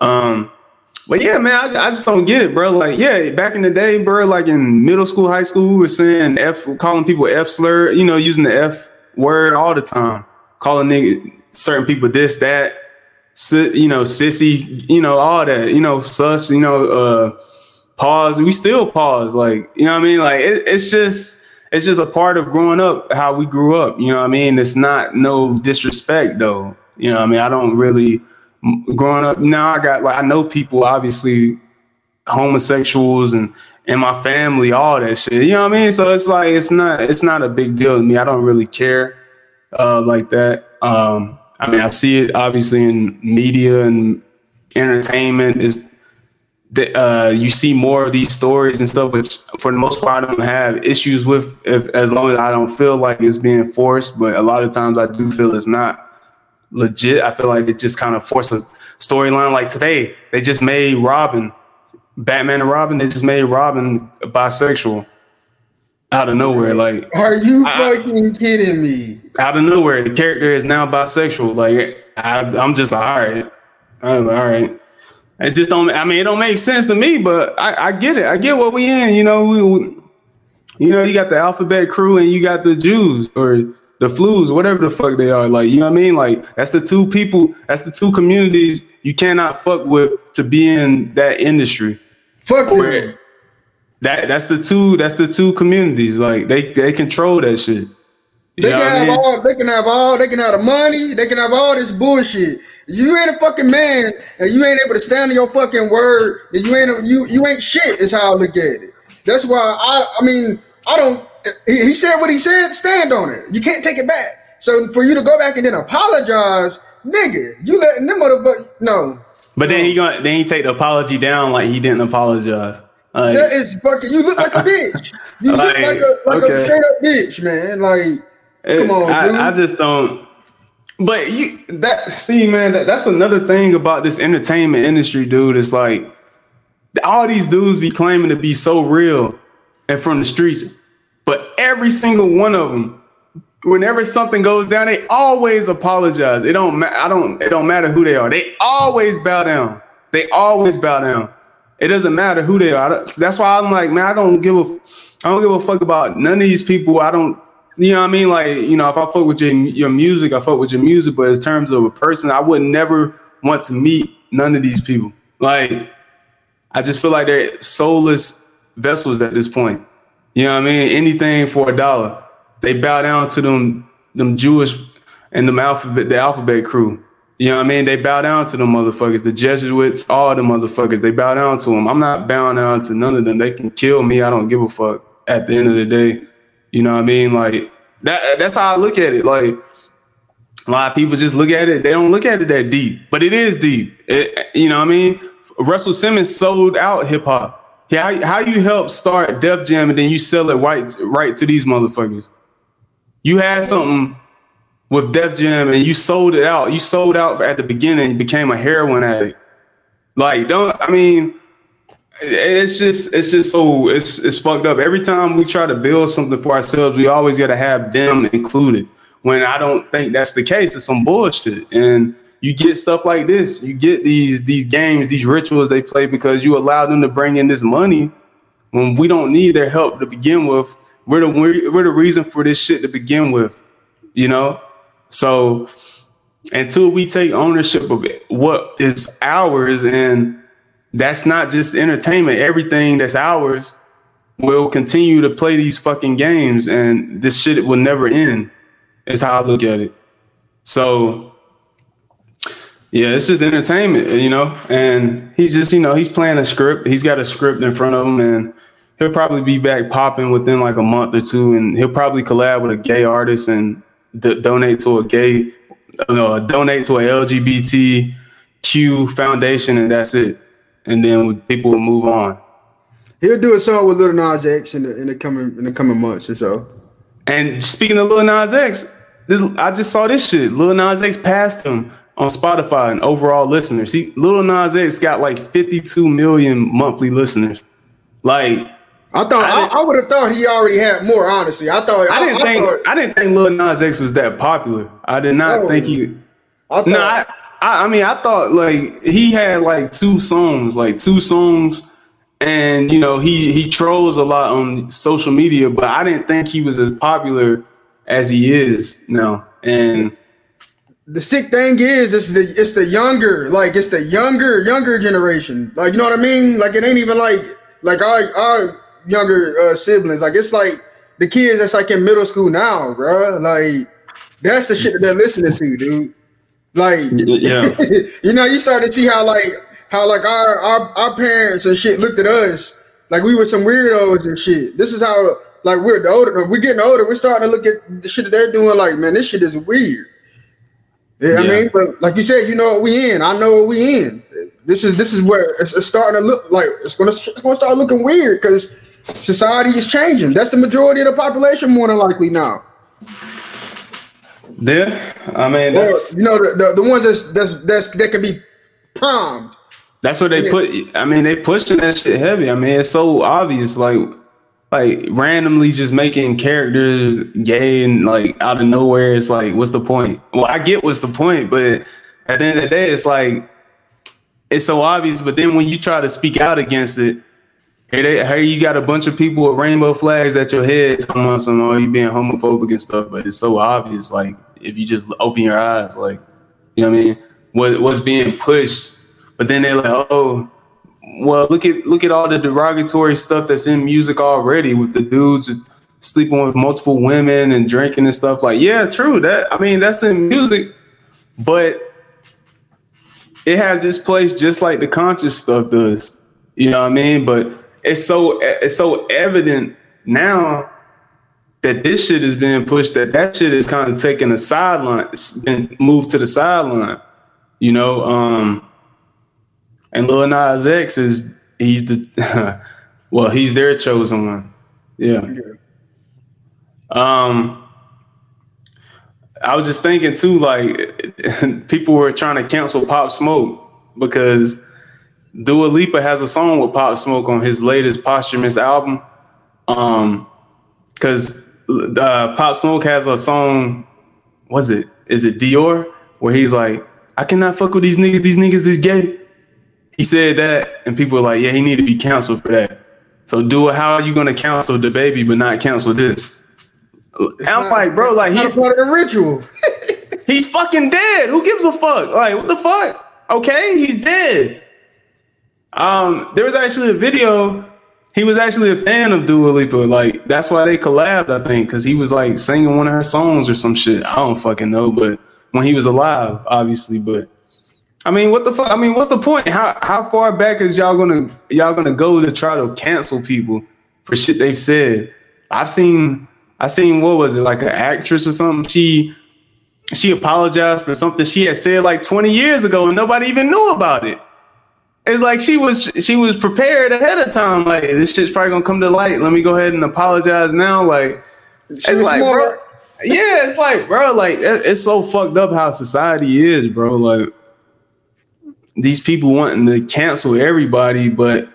Um, but yeah, man, I, I, just don't get it, bro. Like, yeah, back in the day, bro, like in middle school, high school, we were saying F, calling people F slur, you know, using the F word all the time, calling nigga, certain people this, that, you know, sissy, you know, all that, you know, sus, you know, uh, pause. We still pause, like, you know what I mean? Like, it, it's just, it's just a part of growing up, how we grew up. You know what I mean? It's not no disrespect though. You know what I mean? I don't really growing up now i got like i know people obviously homosexuals and and my family all that shit. You know what i mean? So it's like it's not it's not a big deal to me. I don't really care uh like that. Um i mean i see it obviously in media and entertainment. Is that uh you see more of these stories and stuff which for the most part i don't have issues with if as long as i don't feel like it's being forced but a lot of times i do feel it's not legit. I feel like it just kind of forced a storyline. Like today, they just made Robin, Batman and Robin. They just made Robin bisexual out of nowhere. Like, are you I, fucking kidding me? Out of nowhere, the character is now bisexual. Like, I, am just like, all right, I'm like, all right. It just don't. I mean, it don't make sense to me, but I, I get it. I get what we in. You know, we, we, you know, you got the alphabet crew and you got the Jews or the flus, whatever the fuck they are. Like, you know what I mean? Like, that's the two people, that's the two communities you cannot fuck with to be in that industry. Fuck them. That that's the two that's the two communities. Like they they control that shit. You they can have I mean? all they can have all they can have the money, they can have all this bullshit. You ain't a fucking man and you ain't able to stand on your fucking word, and you ain't a, you you ain't shit, is how I look at it. That's why I I mean I don't he, said what he said, stand on it. You can't take it back. So for you to go back and then apologize, nigga, you letting them motherfucker no. But then he going then he take the apology down like he didn't apologize. Like, that is fucking. You look like a bitch. You *laughs* like, look like a like okay. a straight up bitch, man. Like, it, come on, I, I, just don't. But you that see, man, that, that's another thing about this entertainment industry, dude. It's like all these dudes be claiming to be so real and from the streets. But every single one of them, whenever something goes down, they always apologize. It don't ma- I don't it don't matter who they are. They always bow down. They always bow down. It doesn't matter who they are. That's why I'm like, man, I don't give a I don't give a fuck about none of these people. I don't you know what I mean? Like, you know, if I fuck with your, your music, I fuck with your music, but in terms of a person, I would never want to meet none of these people. Like, I just feel like they're soulless vessels at this point. You know what I mean? Anything for a dollar. They bow down to them them Jewish and them alphabet the alphabet crew. You know what I mean? They bow down to them motherfuckers, the Jesuits, all the motherfuckers. They bow down to them. I'm not bowing down to none of them. They can kill me. I don't give a fuck. At the end of the day, you know what I mean? Like that. That's how I look at it. Like a lot of people just look at it. They don't look at it that deep, but it is deep. It, you know what I mean? Russell Simmons sold out hip hop. How how you help start Def Jam and then you sell it right right to these motherfuckers? You had something with Def Jam and you sold it out. You sold out at the beginning. You became a heroin addict. Like don't I mean? It's just it's just so it's it's fucked up. Every time we try to build something for ourselves, we always got to have them included. When I don't think that's the case, it's some bullshit and you get stuff like this. You get these these games, these rituals they play because you allow them to bring in this money when we don't need their help to begin with. We're the we're the reason for this shit to begin with, you know. So until we take ownership of it, what is ours and that's not just entertainment. Everything that's ours will continue to play these fucking games, and this shit will never end. Is how I look at it. So yeah, it's just entertainment, you know. And he's just, you know, he's playing a script. He's got a script in front of him, and he'll probably be back popping within like a month or two, and he'll probably collab with a gay artist and d- donate to a gay, uh, no, donate to a LGBTQ foundation, and that's it. And then people will move on. He'll do a song with Lil Nas X in the, in the coming in the coming months or so. And speaking of Lil Nas X, this, I just saw this shit. Lil Nas X passed him on Spotify and overall listeners. He Lil Nas X got like 52 million monthly listeners. Like I thought I, I, I would have thought he already had more. Honestly, I thought I didn't I, think thought, I didn't think Lil Nas X was that popular. I did not Oh. think he. I thought, No, I, I I mean I thought like he had like two songs, like two songs, and you know he he trolls a lot on social media, but I didn't think he was as popular as he is now. And the sick thing is, it's the it's the younger, like it's the younger younger generation. Like you know what I mean? Like it ain't even like like our our younger uh, siblings. Like it's like the kids that's like in middle school now, bro. Like that's the shit that they're listening to, dude. Like yeah, *laughs* you know, you start to see how like how like our, our our parents and shit looked at us like we were some weirdos and shit. This is how like we're the older we're getting older. We're starting to look at the shit that they're doing. Like man, this shit is weird. Yeah, I mean, but like you said, you know what we in. I know what we in. This is this is where it's, it's starting to look like it's gonna it's gonna start looking weird because society is changing. That's the majority of the population, more than likely now. yeah. I mean Or that's you know the, the, the ones that's that's that's that can be primed. that's what they put. I mean they pushing that shit heavy. I mean it's so obvious, like like randomly just making characters gay and like out of nowhere. It's like what's the point? Well, I get what's the point, but at the end of the day, it's like it's so obvious. But then when you try to speak out against it, Hey, hey, you got a bunch of people with rainbow flags at your head about some, oh, you being homophobic and stuff, but it's so obvious. Like, if you just open your eyes, like, you know what I mean? What what's being pushed, but then they're like, oh, well, look at look at all the derogatory stuff that's in music already with the dudes sleeping with multiple women and drinking and stuff. Like, yeah, true. That I mean, that's in music, but it has its place just like the conscious stuff does. You know what I mean? But it's so it's so evident now that this shit is being pushed that that shit is kind of taking a sideline, been moved to the sideline. You know, um, and Lil Nas X is he's the *laughs* well, he's their chosen one. Yeah. Um, I was just thinking too, like *laughs* people were trying to cancel Pop Smoke because Dua Lipa has a song with Pop Smoke on his latest posthumous album. Um, because uh, Pop Smoke has a song. Was it? Is it Dior? Where he's like, I cannot fuck with these niggas. These niggas is gay. He said that, and people were like, yeah, he need to be canceled for that. So Dua, how are you gonna cancel DaBaby but not cancel this? And I'm like, bro, like Not a he's part of the ritual. *laughs* He's fucking dead. Who gives a fuck? Like, what the fuck? Okay, he's dead. Um, there was actually a video. He was actually a fan of Dua Lipa. Like, that's why they collabed, I think, because he was like singing one of her songs or some shit. I don't fucking know, but when he was alive, obviously. But I mean, what the fuck? I mean, what's the point? How how far back is y'all gonna y'all gonna go to try to cancel people for shit they've said? I've seen I seen what was it like an actress or something? She she apologized for something she had said like 20 years ago and nobody even knew about it. It's like she was she was prepared ahead of time. Like this shit's probably gonna come to light. Let me go ahead and apologize now. Like She it's like, bro, yeah, it's like, bro, like it's so fucked up how society is, bro. Like these people wanting to cancel everybody, but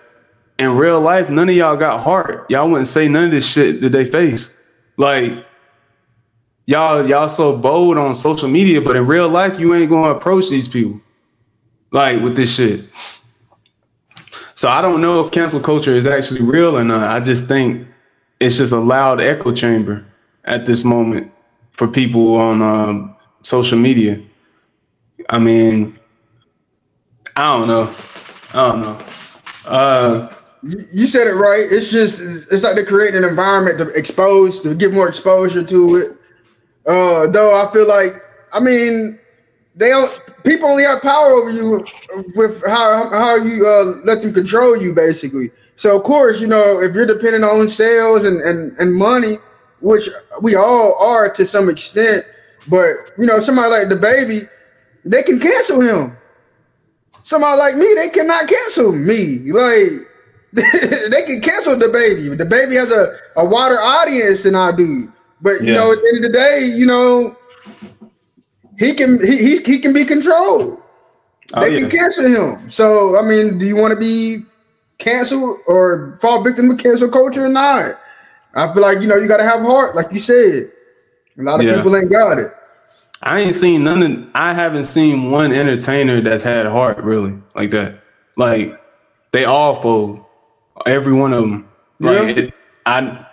in real life, none of y'all got heart. Y'all wouldn't say none of this shit that they face. Like y'all, y'all so bold on social media, but in real life, you ain't gonna approach these people like with this shit. So I don't know if cancel culture is actually real or not. I just think it's just a loud echo chamber at this moment for people on um, social media. I mean, I don't know. I don't know. Uh, you, said it right. It's just it's like they're creating an environment to expose to give more exposure to it. Uh, though I feel like I mean they don't people only have power over you with how how you uh, let them control you basically. So of course, you know, if you're depending on sales and, and, and money, which we all are to some extent, but you know, somebody like DaBaby, they can cancel him. Somebody like me, they cannot cancel me. Like *laughs* they can cancel DaBaby. The baby has a, a wider audience than I do. But you yeah. know, at the end of the day, you know, he can he he, he can be controlled. Oh, they yeah. can cancel him. So I mean, do you want to be canceled or fall victim of cancel culture or not? I feel like you know you got to have heart, like you said. A lot of yeah. people ain't got it. I ain't seen none of. I haven't seen one entertainer that's had heart really like that. Like they all fold, every one of them. Like yeah. it, I,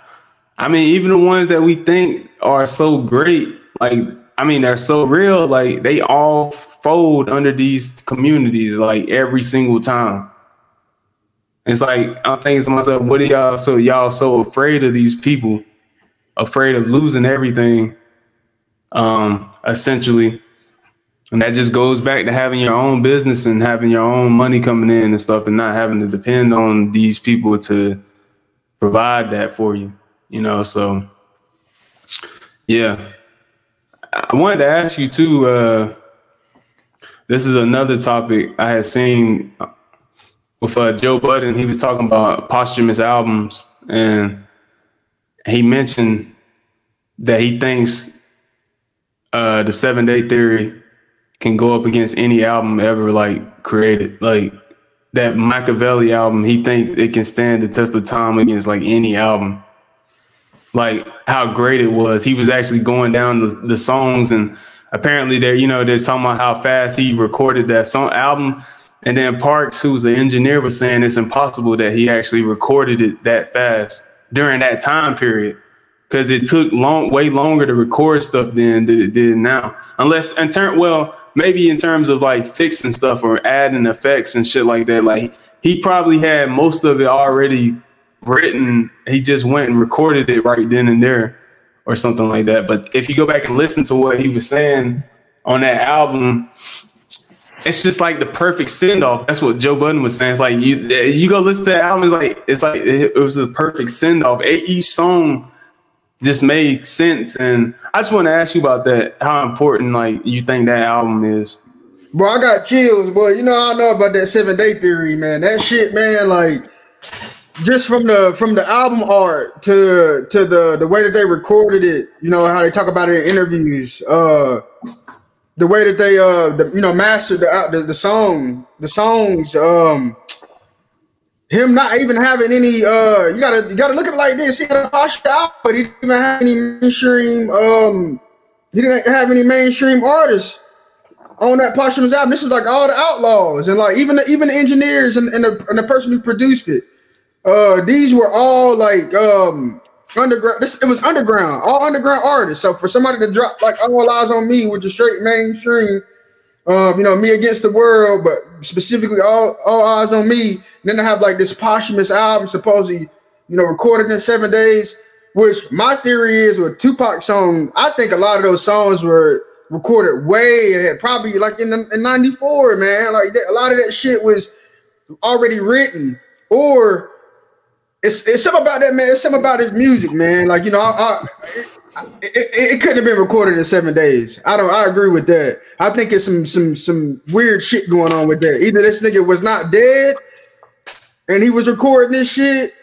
I mean, even the ones that we think are so great, like I mean, they're so real. Like they all fold under these communities, like every single time. It's like I'm thinking to myself, what are y'all so y'all so afraid of these people, afraid of losing everything, um, essentially. And that just goes back to having your own business and having your own money coming in and stuff and not having to depend on these people to provide that for you, you know. So yeah. I wanted to ask you too, uh, this is another topic I had seen with uh, Joe Budden, he was talking about posthumous albums, and he mentioned that he thinks uh, the Seven Day Theory can go up against any album ever like created. Like that Machiavelli album, he thinks it can stand the test of time against like any album. Like how great it was. He was actually going down the, the songs and apparently they're, you know, they're talking about how fast he recorded that song album and then Parks, who's the engineer, was saying it's impossible that he actually recorded it that fast during that time period because it took long, way longer to record stuff then than it did now. Unless in turn, well, maybe in terms of like fixing stuff or adding effects and shit like that. Like he probably had most of it already written. He just went and recorded it right then and there, or something like that. But if you go back and listen to what he was saying on that album, it's just like the perfect send off. That's what Joe Budden was saying. It's like you you go listen to the album. It's like it's like it, was a perfect send off. Each song just made sense, and I just want to ask you about that. How important like you think that album is? Bro, I got chills, boy. You know I know about that seven day theory, man. That shit, man. Like just from the from the album art to to the the way that they recorded it. You know how they talk about it in interviews. Uh the way that they uh the, you know mastered the, the the song the songs um him not even having any uh you gotta you gotta look at it like this he had a posh out but he didn't even have any mainstream um he didn't have any mainstream artists on that posthumous album this is like all the outlaws and like even the, even the engineers and, and, the, and the person who produced it uh these were all like um underground. This it was underground, all underground artists. So for somebody to drop like all eyes on me with the straight mainstream, um, you know, me against the world, but specifically all all eyes on me. And then I have like this posthumous album, supposedly, you know, recorded in seven days. Which my theory is with Tupac song, I think a lot of those songs were recorded way ahead, probably like in, in 94, man. Like a lot of that shit was already written or it's it's something about that man. It's something about his music, man. Like you know, I, I, it, it, it, couldn't have been recorded in seven days. I don't. I agree with that. I think it's some some some weird shit going on with that. Either this nigga was not dead, and he was recording this shit,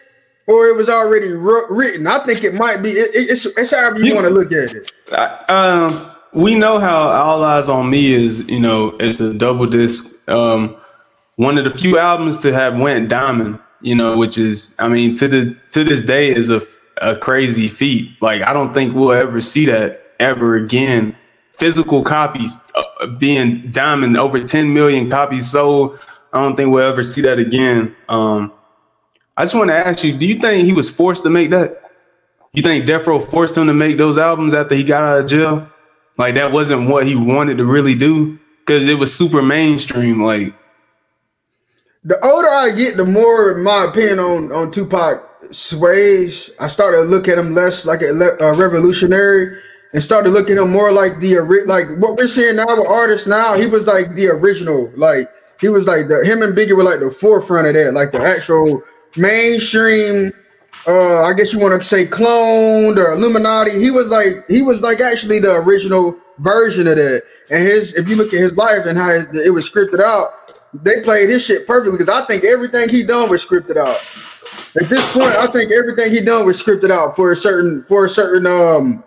or it was already written. I think it might be. It, it's it's however you, you want to look at it. Um, we know how All Eyes on Me is. You know, it's a double disc. Um, one of the few albums to have went diamond you know, which is, I mean, to the to this day is a a crazy feat. Like I don't think we'll ever see that ever again. Physical copies uh, being diamond over 10 million copies sold. I don't think we'll ever see that again. Um, I just want to ask you, do you think he was forced to make that? You think Death Row forced him to make those albums after he got out of jail? Like that wasn't what he wanted to really do because it was super mainstream. Like the older I get, the more my opinion on on Tupac sways. I started to look at him less like a, a revolutionary and started looking at him more like the like what we're seeing now with artists now. He was like the original, like he was like the him and Biggie were like the forefront of that, like the actual mainstream. Uh, I guess you want to say cloned or Illuminati. He was like he was like actually the original version of that. And his, if you look at his life and how it was scripted out, they played his shit perfectly because I think everything he done was scripted out. At this point, I think everything he done was scripted out for a certain for a certain um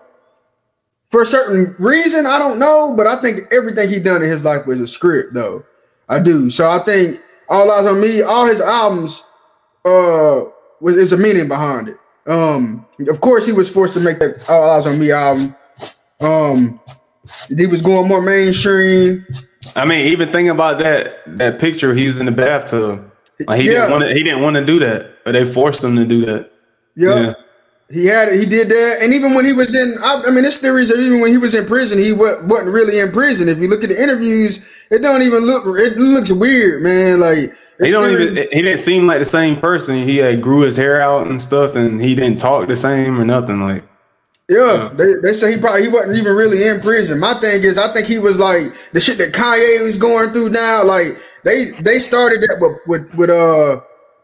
for a certain reason. I don't know, but I think everything he done in his life was a script, though. I do. So I think all eyes on me. All his albums, uh, was is a meaning behind it. Um, of course, he was forced to make that All Eyes on Me album. Um, he was going more mainstream. I mean, even thinking about that that picture, he was in the bathtub. Like he yeah. didn't want to. He didn't want to do that, but they forced him to do that. Yep. Yeah. He had it. He did that, and even when he was in, I, I mean, this theory is that even when he was in prison, he w- wasn't really in prison. If you look at the interviews, it don't even look. It looks weird, man. Like he don't even. He didn't seem like the same person. He had grew his hair out and stuff, and he didn't talk the same or nothing. Like yeah, they, they say he probably he wasn't even really in prison. My thing is, I think he was like the shit that Kanye was going through now. Like they they started that with with, with uh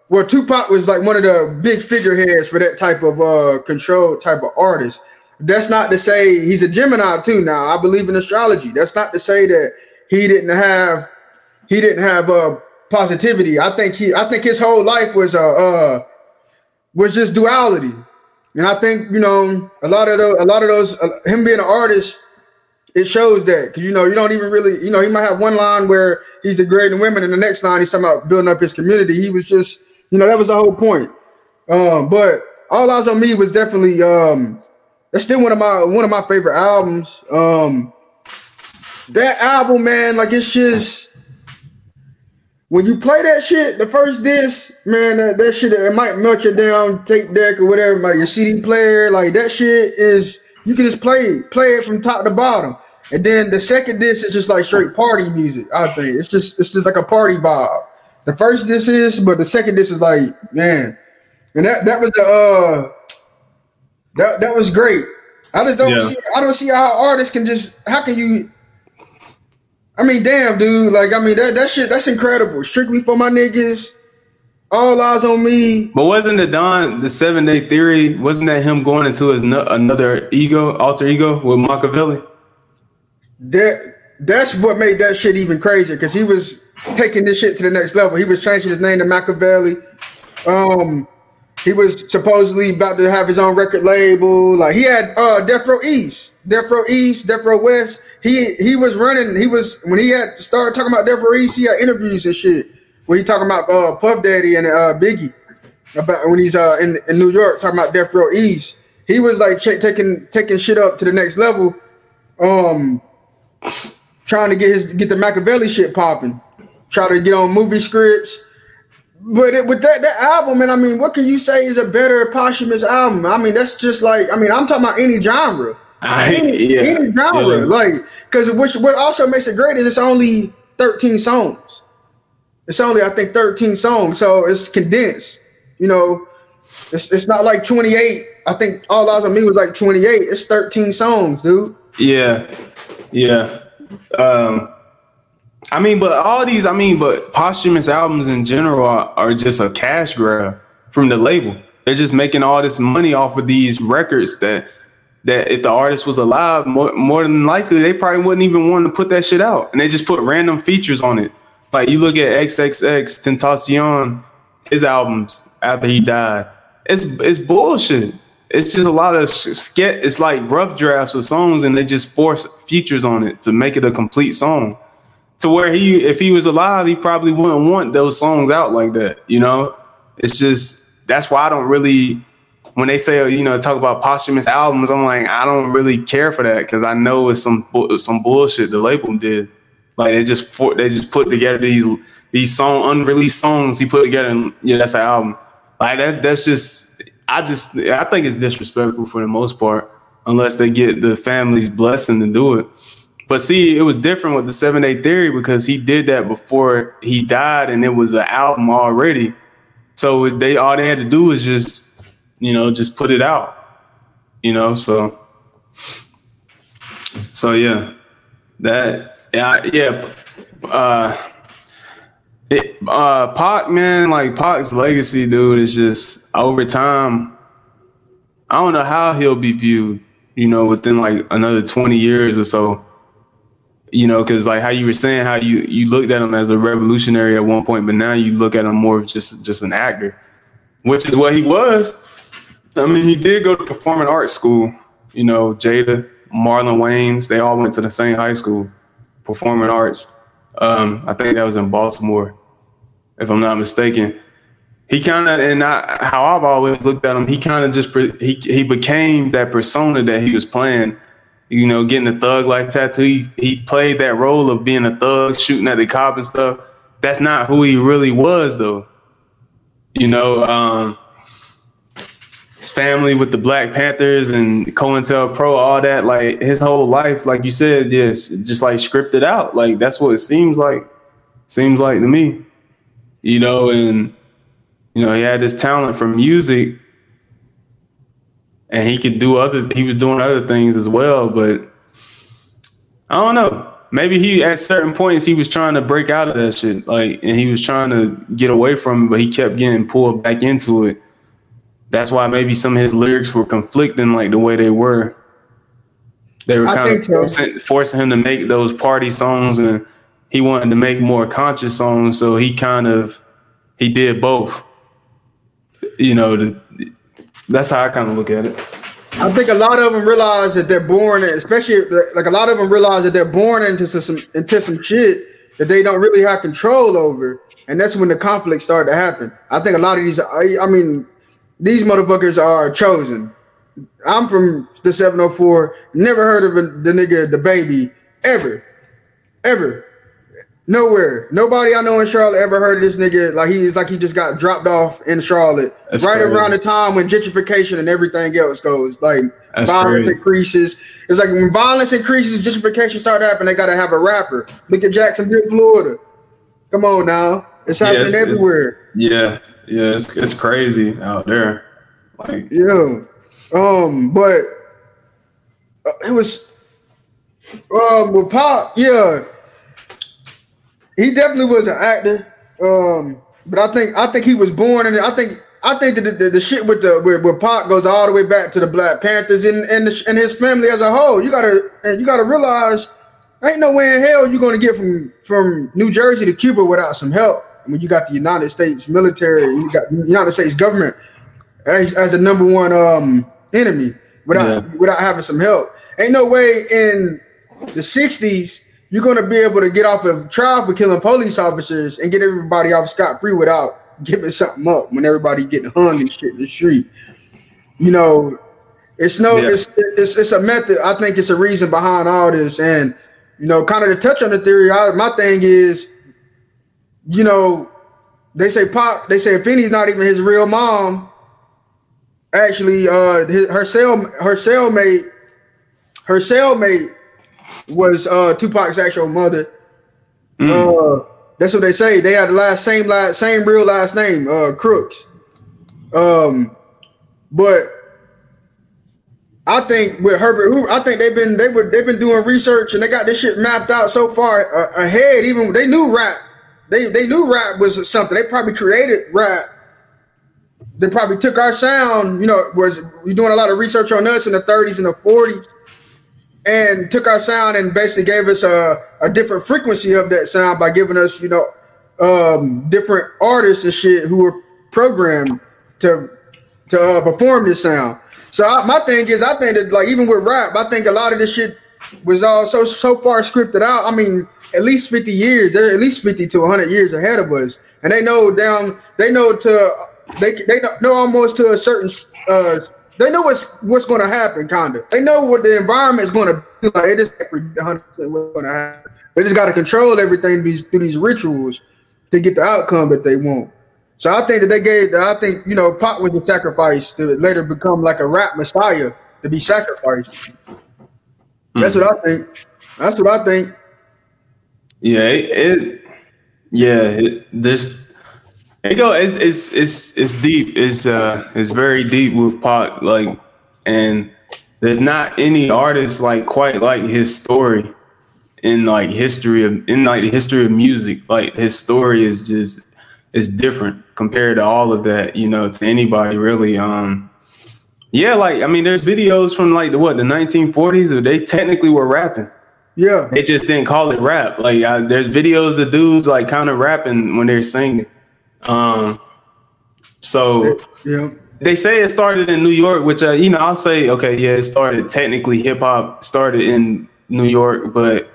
where Tupac was like one of the big figureheads for that type of uh control type of artist. That's not to say he's a Gemini too. Now I believe in astrology. That's not to say that he didn't have he didn't have uh positivity. I think he I think his whole life was uh uh was just duality. And I think you know a lot of those, a lot of those, uh, him being an artist, it shows that because you know you don't even really, you know, he might have one line where he's degrading women, and the next line he's talking about building up his community. He was just, you know, that was the whole point. Um, but All Eyes on Me was definitely um, that's still one of my one of my favorite albums. Um, that album, man, like it's just when you play that shit, the first disc, man, that, that shit it might melt your down tape deck or whatever, like your CD player, like that shit is you can just play play it from top to bottom. And then the second disc is just like straight party music. I think it's just it's just like a party vibe. The first disc is, but the second disc is like man, and that that was the uh that that was great. I just don't yeah. see I don't see how artists can just how can you I mean, damn, dude. Like, I mean, that that shit, that's incredible. Strictly for my niggas. All eyes on me. But wasn't the Don the seven day theory? Wasn't that him going into his no, another ego, alter ego with Machiavelli? That that's what made that shit even crazier because he was taking this shit to the next level. He was changing his name to Machiavelli. Um, he was supposedly about to have his own record label. Like he had uh East, Death Row East, Death Row West he he was running. He was when he had started talking about Death Row East. He had interviews and shit where he talking about uh, Puff Daddy and uh, Biggie about when he's uh, in in New York talking about Death Row East. He was like ch- taking taking shit up to the next level, um, trying to get his get the Machiavelli shit popping, try to get on movie scripts. But it, with that that album, and I mean, what can you say is a better posthumous album? I mean, that's just like I mean, I'm talking about any genre. I, any, yeah, any genre, yeah. like because which what also makes it great is it's only 13 songs. It's only I think 13 songs, so it's condensed. You know, it's it's not like 28. I think All Eyes on Me was like 28. It's 13 songs, dude. Yeah, yeah. Um, I mean, but all these, I mean, but posthumous albums in general are, are just a cash grab from the label. They're just making all this money off of these records that that if the artist was alive, more, more than likely they probably wouldn't even want to put that shit out, and they just put random features on it. Like you look at XXXTentacion, his albums after he died, it's it's bullshit. It's just a lot of sketch. It's like rough drafts of songs, and they just force features on it to make it a complete song. To where he, if he was alive, he probably wouldn't want those songs out like that. You know, it's just that's why I don't really when they say you know talk about posthumous albums, I'm like I don't really care for that because I know it's some some bullshit the label did. Like they just they just put together these these song unreleased songs he put together and yeah that's an album. Like that that's just I just I think it's disrespectful for the most part unless they get the family's blessing to do it. But see, it was different with the seven day theory because he did that before he died, and it was an album already. So they all they had to do was just, you know, just put it out. You know, so so yeah, that yeah yeah. Uh, it, uh, Pac man, like Pac's legacy, dude, is just over time. I don't know how he'll be viewed, you know, within like another twenty years or so. You know, because like how you were saying, how you you looked at him as a revolutionary at one point, but now you look at him more of just just an actor, which is what he was. I mean, he did go to performing arts school. You know, Jada, Marlon Wayans, they all went to the same high school, performing arts. Um, I think that was in Baltimore, if I'm not mistaken. He kind of, and I, how I've always looked at him, he kind of just he he became that persona that he was playing. You know, getting the thug like tattoo. He, he played that role of being a thug, shooting at the cop and stuff. That's not who he really was, though. You know, um, his family with the Black Panthers and COINTELPRO, all that, like his whole life, like you said, just just like scripted out. Like that's what it seems like. Seems like to me. You know, and you know, he had this talent for music and he could do other he was doing other things as well, but I don't know. Maybe he at certain points he was trying to break out of that shit. Like and he was trying to get away from it, but he kept getting pulled back into it that's why maybe some of his lyrics were conflicting like the way they were. They were kind of forcing, forcing him to make those party songs and he wanted to make more conscious songs, so he kind of he did both. You know, the, that's how I kind of look at it. I think a lot of them realize that they're born, especially like a lot of them realize that they're born into some into some shit that they don't really have control over, and that's when the conflict started to happen. I think a lot of these, I, I mean, these motherfuckers are chosen. I'm from the 704. Never heard of the nigga, DaBaby, ever, ever, nowhere. Nobody I know in Charlotte ever heard of this nigga. Like he's like he just got dropped off in Charlotte That's right crazy. around the time when gentrification and everything else goes. Like That's violence crazy. increases. It's like when violence increases, gentrification start happening. They gotta have a rapper. Look at Jacksonville, Florida. Come on now, it's happening yeah, it's, everywhere. It's, yeah, yeah, it's, it's crazy out there. Like yeah, um, but uh, it was um with Pop, yeah, he definitely was an actor. Um, but I think I think he was born, and I think I think that the, the, the, shit with the with, with Pop goes all the way back to the Black Panthers and and, the, and his family as a whole. You gotta and you gotta realize, ain't no way in hell you're gonna get from from New Jersey to Cuba without some help. Mean, you got the United States military, you got the United States government as, as a number one um, enemy without yeah. without having some help. Ain't no way in the '60s you're gonna be able to get off of trial for killing police officers and get everybody off scot free without giving something up when everybody getting hung and shit in the street. You know, it's no, yeah. it's, it's it's a method. I think it's a reason behind all this, and you know, kind of to touch on the theory. I, my thing is you know, they say Pop, they say Penny's not even his real mom. Actually, uh, his, her cell, her cellmate, her cellmate was uh Tupac's actual mother. Mm. Uh, that's what they say. They had the last same last same real last name, uh, Crooks. Um, but I think with Herbert Hoover, I think they've been they were they've been doing research and they got this shit mapped out so far uh, ahead. Even they knew rap they they knew rap was something. They probably created rap. They probably took our sound, you know, was we doing a lot of research on us in the 30s and the 40s, and took our sound and basically gave us a, a different frequency of that sound by giving us, you know, um, different artists and shit who were programmed to to uh, perform this sound. So I, my thing is, I think that like even with rap, I think a lot of this shit was all so so far scripted out. I mean, at least 50 years, they're at least 50 to 100 years ahead of us. And they know down, they know to, they, they know almost to a certain, uh, they know what's what's going to happen, kind of. They know what the environment is going to be like. They just 100 what's going to happen. They just got to control everything these, through these rituals to get the outcome that they want. So I think that they gave, I think, you know, Pop was a sacrifice to later become like a rap messiah to be sacrificed. That's mm. what I think. That's what I think. Yeah, it, yeah, it, there's it go it's it's it's it's deep. It's uh it's very deep with Pac like and there's not any artist like quite like his story in like history of in like the history of music. Like his story is just is different compared to all of that, you know, to anybody really. Um yeah, like I mean there's videos from like the what, the 1940s or they technically were rapping. Yeah. They just didn't call it rap. Like I, there's videos of dudes like kind of rapping when they're singing. Um, so Yeah. they say it started in New York, which uh, you know I'll say okay, yeah, it started technically hip hop started in New York, but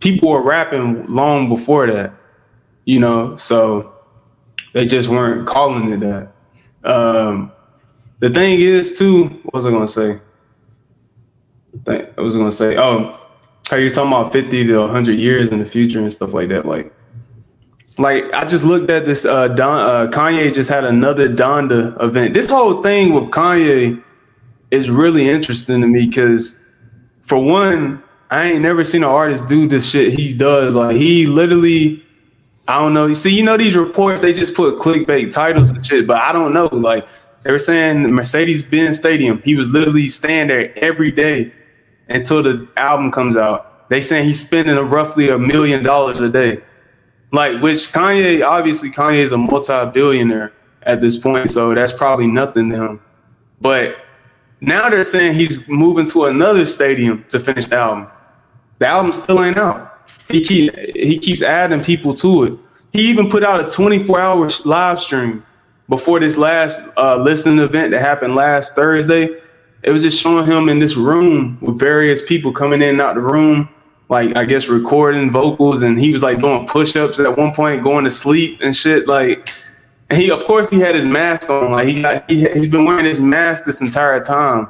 people were rapping long before that, you know. So they just weren't calling it that. Um, the thing is too, what was I gonna say? I was gonna say, oh, how you're talking about 50 to 100 years in the future and stuff like that. Like, like I just looked at this. Uh, Don, uh, Kanye just had another Donda event. This whole thing with Kanye is really interesting to me because, for one, I ain't never seen an artist do this shit he does. Like, he literally, I don't know. You see, you know these reports they just put clickbait titles and shit, but I don't know. Like, they were saying Mercedes Benz Stadium. He was literally staying there every day until the album comes out. They saying he's spending a roughly a million dollars a day. Like which Kanye, obviously Kanye is a multi-billionaire at this point, so that's probably nothing to him. But now they're saying he's moving to another stadium to finish the album. The album still ain't out. He keep he keeps adding people to it. He even put out a 24-hour live stream before this last uh, listening event that happened last Thursday it was just showing him in this room with various people coming in and out the room, like I guess recording vocals, and he was like doing push-ups at one point, going to sleep and shit. Like, and he of course he had his mask on, like he got he, he's been wearing his mask this entire time,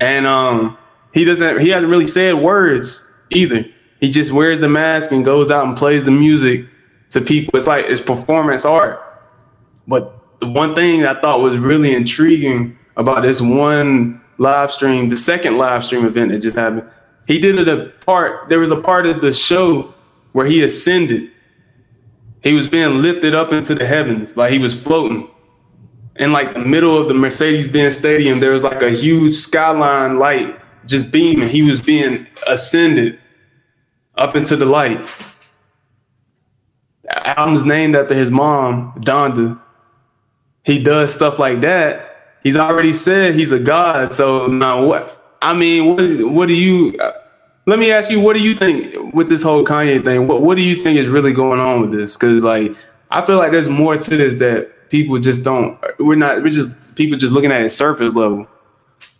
and um he doesn't he hasn't really said words either. He just wears the mask and goes out and plays the music to people. It's like it's performance art. But the one thing I thought was really intriguing about this one live stream, the second live stream event that just happened, he did it a part. There was a part of the show where he ascended. He was being lifted up into the heavens, like he was floating. In like the middle of the Mercedes-Benz Stadium, there was like a huge skyline light just beaming. He was being ascended up into the light. The album's named after his mom, Donda. He does stuff like that he's already said he's a god. So now what? I mean, what? What do you? Uh, let me ask you, what do you think with this whole Kanye thing? What What do you think is really going on with this? Because like, I feel like there's more to this that people just don't. We're not. We're just people just looking at it surface level.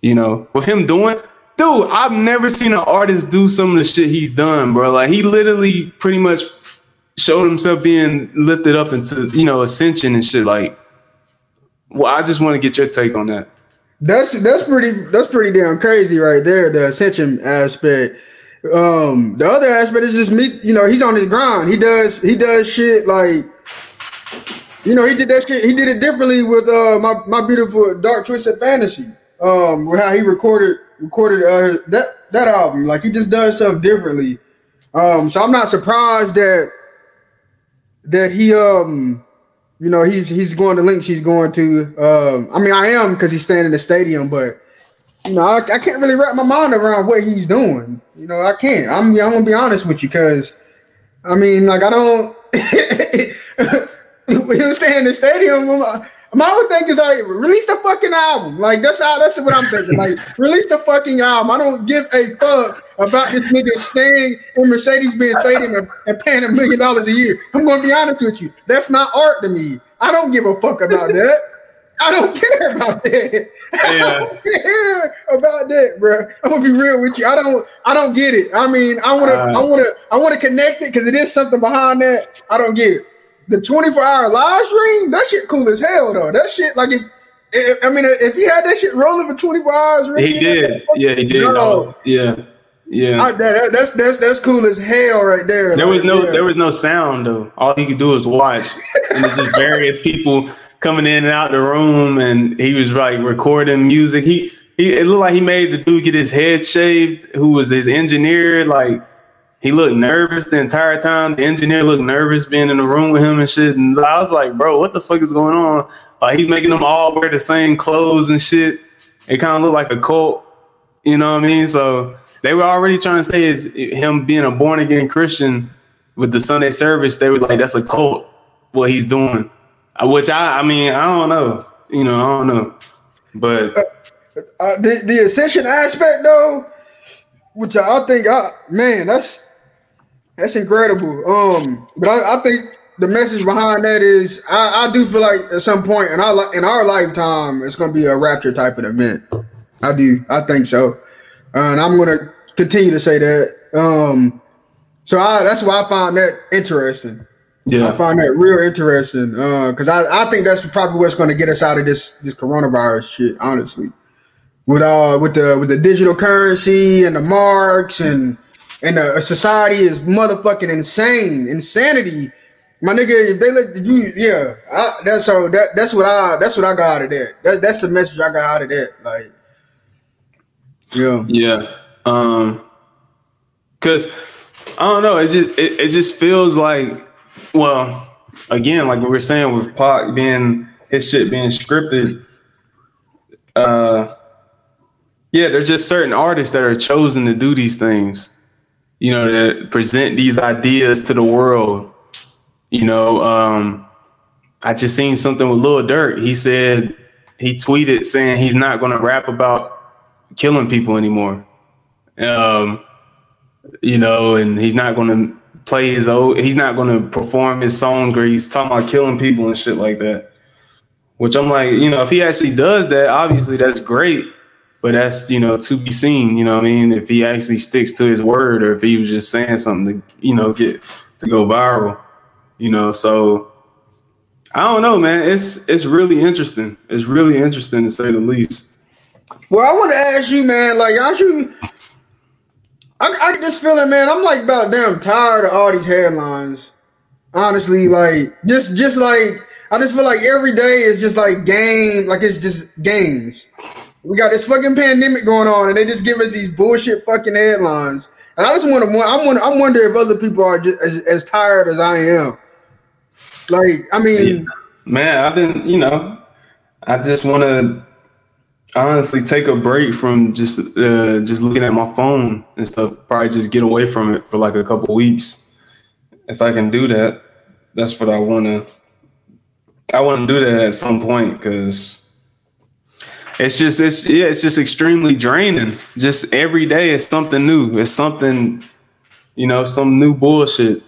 You know, with him doing. Dude, I've never seen an artist do some of the shit he's done, bro. Like he literally pretty much showed himself being lifted up into, you know, ascension and shit. Like well, I just want to get your take on that. That's that's pretty that's pretty damn crazy right there. The ascension aspect. Um, the other aspect is just me. You know, he's on his grind. He does he does shit like. You know, he did that shit. He did it differently with uh my, my beautiful dark twisted fantasy. Um, with how he recorded recorded uh that that album. Like he just does stuff differently. Um, so I'm not surprised that that he um you know, he's he's going to links. He's going to. Um, I mean, I am because he's staying in the stadium, but you know, I, I, can't really wrap my mind around what he's doing. You know, I can't. I'm I'm gonna be honest with you because, I mean, like I don't. him staying in the stadium, my whole thing is like release the fucking album. Like that's how that's what I'm thinking. Like *laughs* release the fucking album. I don't give a fuck about this nigga staying in Mercedes Benz Stadium and, and paying a million dollars a year. I'm gonna be honest with you. That's not art to me. I don't give a fuck about that. I don't care about that. *laughs* Yeah. I don't care about that, bro. I'm gonna be real with you. I don't. I don't get it. I mean, I wanna. Uh, I wanna. I wanna connect it because it is something behind that. I don't get it the 24 hour live stream, that shit cool as hell though. That shit like if, if I mean if he had that shit rolling for 24 hours, really, he did. Yeah, he did. No, yeah. Yeah, I, that, that's that's that's cool as hell right there. There like, was no yeah. there was no sound though. All he could do was watch, and it's just various people coming in and out the room, and he was like recording music. He he it looked like he made the dude get his head shaved, who was his engineer. Like he looked nervous the entire time. The engineer looked nervous being in the room with him and shit. And I was like, bro, what the fuck is going on? Like he's making them all wear the same clothes and shit. It kind of looked like a cult. You know what I mean? So they were already trying to say is him being a born again Christian with the Sunday service. They were like, that's a cult. What he's doing, uh, which I, I mean, I don't know. You know, I don't know, but uh, uh, the the ascension aspect though, which I think, I man, that's that's incredible. Um, but I, I, think the message behind that is I, I do feel like at some point in our in our lifetime it's going to be a rapture type of event. I do. I think so, uh, and I'm going to continue to say that. Um, so I, that's why I find that interesting. Yeah, I find that real interesting because uh, I, I think that's probably what's going to get us out of this this coronavirus shit. Honestly, with uh with the with the digital currency and the marks and and the society is motherfucking insane, insanity. My nigga, if they let you, yeah, I, that's so that that's what I that's what I got out of that. That that's the message I got out of that. Like, yeah, yeah, um, cause I don't know. It just it, it just feels like, well, again, like we were saying with Pac being his shit being scripted. Uh, yeah, there's just certain artists that are chosen to do these things you know, to present these ideas to the world. You know, um, I just seen something with Lil Durk. He said he tweeted saying he's not going to rap about killing people anymore. Um, you know, and he's not going to play his old. He's not going to perform his songs where he's talking about killing people and shit like that. Which I'm like, you know, if he actually does that, obviously that's great but that's you know to be seen. You know, I mean, if he actually sticks to his word, or if he was just saying something to you know get to go viral. You know, so I don't know, man. It's it's really interesting. It's really interesting to say the least. Well, I want to ask you, man. Like, aren't you? I, I just feeling, man. I'm like about damn tired of all these headlines. Honestly, like just just like I just feel like every day is just like game, like it's just games. We got this fucking pandemic going on, and they just give us these bullshit fucking headlines. And I just want to, I'm wonder, I'm wondering if other people are just as, as tired as I am. Like, I mean, man, I've been, you know, I just want to honestly take a break from just uh, just looking at my phone and stuff. Probably just get away from it for like a couple weeks. If I can do that, that's what I want to. I want to do that at some point because it's just it's yeah, it's just extremely draining. Just every day it's something new. It's something, you know, some new bullshit.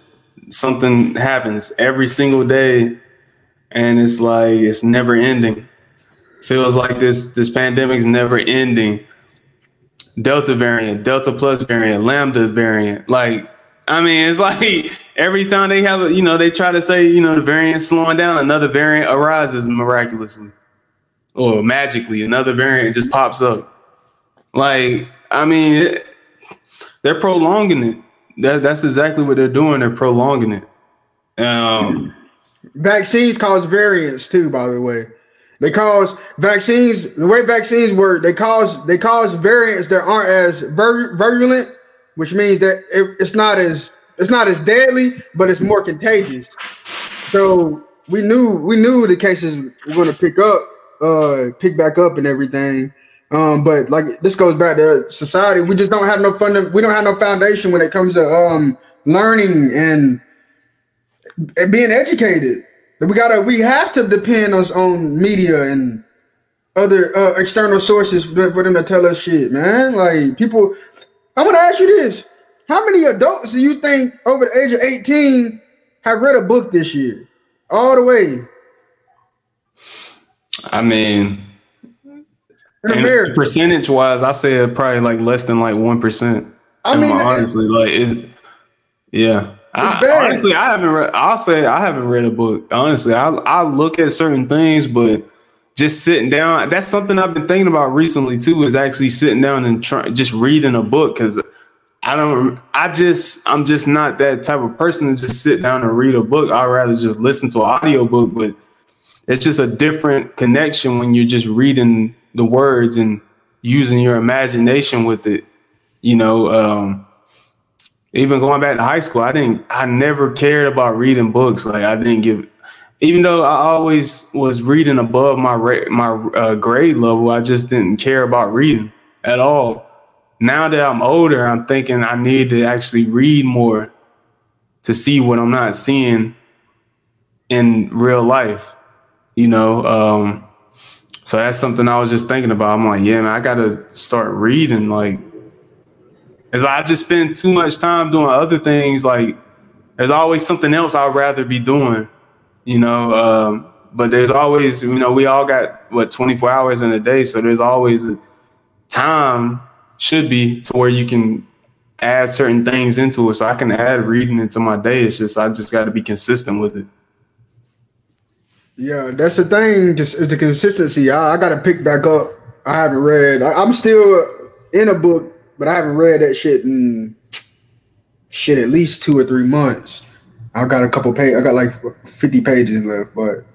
Something happens every single day, and it's like it's never ending. Feels like this this pandemic is never ending. Delta variant, Delta plus variant, Lambda variant. Like, I mean, it's *laughs* like every time they have a, you know, they try to say, you know, the variant slowing down, another variant arises miraculously or magically another variant just pops up. Like, I mean, it, they're prolonging it. That, that's exactly what they're doing. They're prolonging it. Um, vaccines cause variants too, by the way. They cause vaccines. The way vaccines work, they cause they cause variants that aren't as virulent, which means that it, it's not as it's not as deadly, but it's more contagious. So we knew we knew the cases were going to pick up uh pick back up and everything. Um, but like this goes back to society. We just don't have no fund. We don't have no foundation when it comes to um learning and, being educated. We gotta. We have to depend on on media and other uh, external sources for, for them to tell us shit, man. Like people. I'm gonna ask you this: How many adults do you think over the age of 18 have read a book this year, all the way? I mean, percentage wise, I say probably like less than like one percent. I mean, honestly, like it, yeah. I, honestly, I haven't read. I'll say I haven't read a book. Honestly, I I look at certain things, but just sitting down. That's something I've been thinking about recently too. Is actually sitting down and trying, just reading a book because I don't. I just I'm just not that type of person to just sit down and read a book. I'd rather just listen to an audio book, but it's just a different connection when you're just reading the words and using your imagination with it. You know, um, even going back to high school, I didn't. I never cared about reading books. Like I didn't give, even though I always was reading above my my uh, grade level. I just didn't care about reading at all. Now that I'm older, I'm thinking I need to actually read more to see what I'm not seeing in real life. You know, um, so that's something I was just thinking about. I'm like, yeah, man, I gotta start reading. Like, as I just spend too much time doing other things. Like, there's always something else I'd rather be doing. You know, um, but there's always, you know, we all got what 24 hours in a day, so there's always a time should be to where you can add certain things into it. So I can add reading into my day. It's just I just got to be consistent with it. Yeah, that's the thing. Just it's a consistency. I, I got to pick back up. I haven't read. I, I'm still in a book, but I haven't read that shit in shit at least two or three months. I got a couple page. I got like 50 pages left, but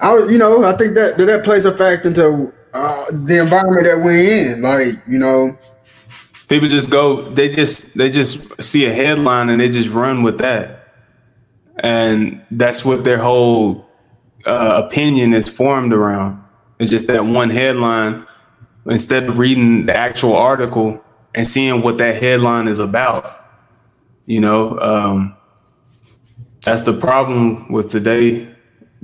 I, you know, I think that that plays a fact into uh, the environment that we're in. Like, you know, people just go. They just they just see a headline and they just run with that, and that's what their whole uh, opinion is formed around. It's just that one headline instead of reading the actual article and seeing what that headline is about. You know, um, that's the problem with today.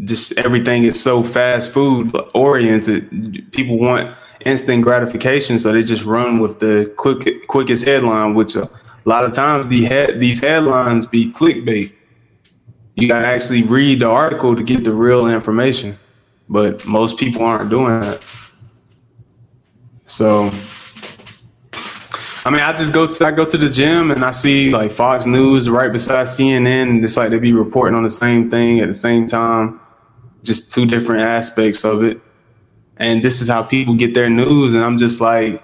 Just everything is so fast food oriented. People want instant gratification, so they just run with the quick quickest headline, which a lot of times the head these headlines be clickbait you gotta actually read the article to get the real information. But most people aren't doing that. So I mean, I just go to I go to the gym and I see like Fox News right beside CNN. It's like they be reporting on the same thing at the same time, just two different aspects of it. And this is how people get their news. And I'm just like,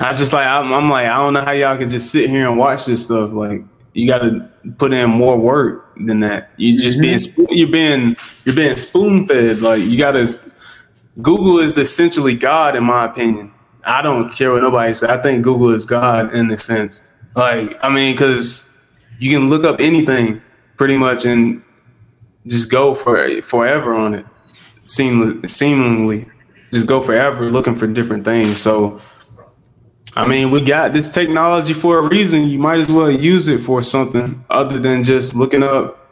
I just like I'm, I'm like I don't know how y'all can just sit here and watch this stuff. Like you got to put in more work than that. You just mm-hmm. being you're being you're being spoon fed. Like you got to. Google is essentially God, in my opinion. I don't care what nobody says. I think Google is God in the sense. Like I mean, because you can look up anything pretty much and just go for forever on it. Seemingly, seemingly, just go forever looking for different things. So I mean, we got this technology for a reason. You might as well use it for something other than just looking up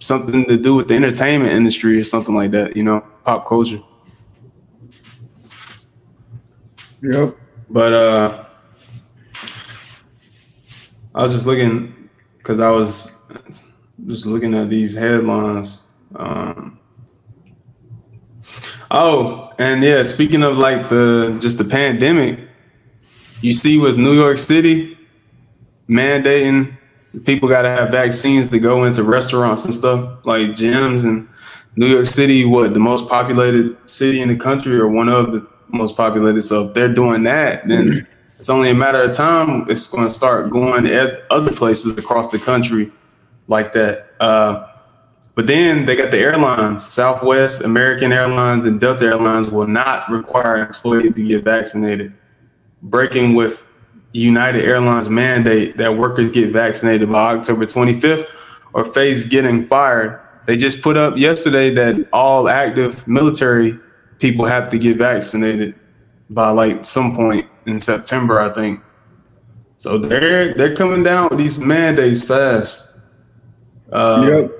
something to do with the entertainment industry or something like that, you know, pop culture. Yep. But uh I was just looking because I was just looking at these headlines. Um Oh, and yeah, speaking of like the just the pandemic, you see with New York City mandating people got to have vaccines to go into restaurants and stuff like gyms and New York City, what the most populated city in the country or one of the most populated. So if they're doing that, then it's only a matter of time. It's going to start going at other places across the country like that. Uh, but then they got the airlines, Southwest, American Airlines, and Delta Airlines will not require employees to get vaccinated breaking with United Airlines mandate that workers get vaccinated by October 25th or face getting fired. They just put up yesterday that all active military people have to get vaccinated by like some point in September, I think. So they're they're coming down with these mandates fast. Uh, yep.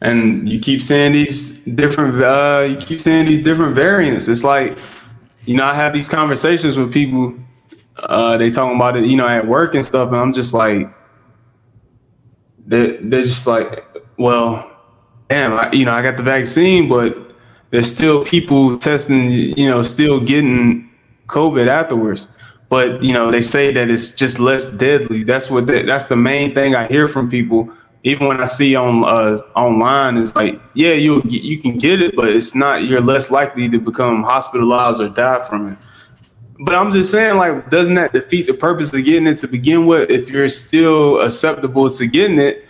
And you keep seeing these different. Uh, you keep seeing these different variants. It's like you know, I have these conversations with people. Uh, they talking about it, you know, at work and stuff, and I'm just like, they're, they're just like, well, damn, I, you know, I got the vaccine, but there's still people testing, you know, still getting COVID afterwards. But you know, they say that it's just less deadly. That's what they, that's the main thing I hear from people even when I see on uh, online, it's like, yeah, you you can get it, but it's not. You're less likely to become hospitalized or die from it. But I'm just saying, like, doesn't that defeat the purpose of getting it to begin with? If you're still acceptable to getting it,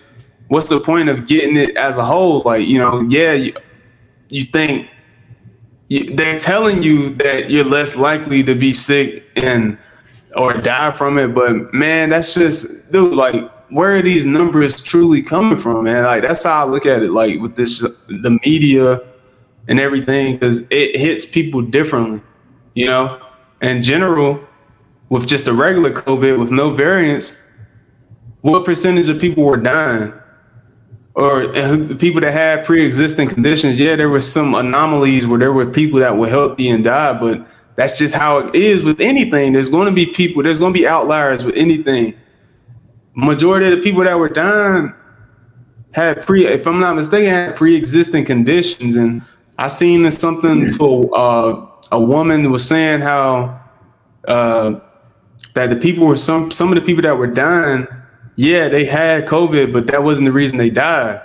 what's the point of getting it as a whole? Like, you know, yeah, you, you think you, they're telling you that you're less likely to be sick and or die from it. But man, that's just dude, like where are these numbers truly coming from, man? Like that's how I look at it. Like with this, the media and everything, because it hits people differently, you know. In general, with just the regular COVID with no variants, what percentage of people were dying? Or people that had pre-existing conditions, yeah, there were some anomalies where there were people that were healthy and died, but that's just how it is with anything. There's going to be people, there's going to be outliers with anything majority of the people that were dying had pre, if I'm not mistaken, had pre-existing conditions. And I seen something to uh, a woman was saying how uh, that the people were some some of the people that were dying, yeah, they had COVID, but that wasn't the reason they died.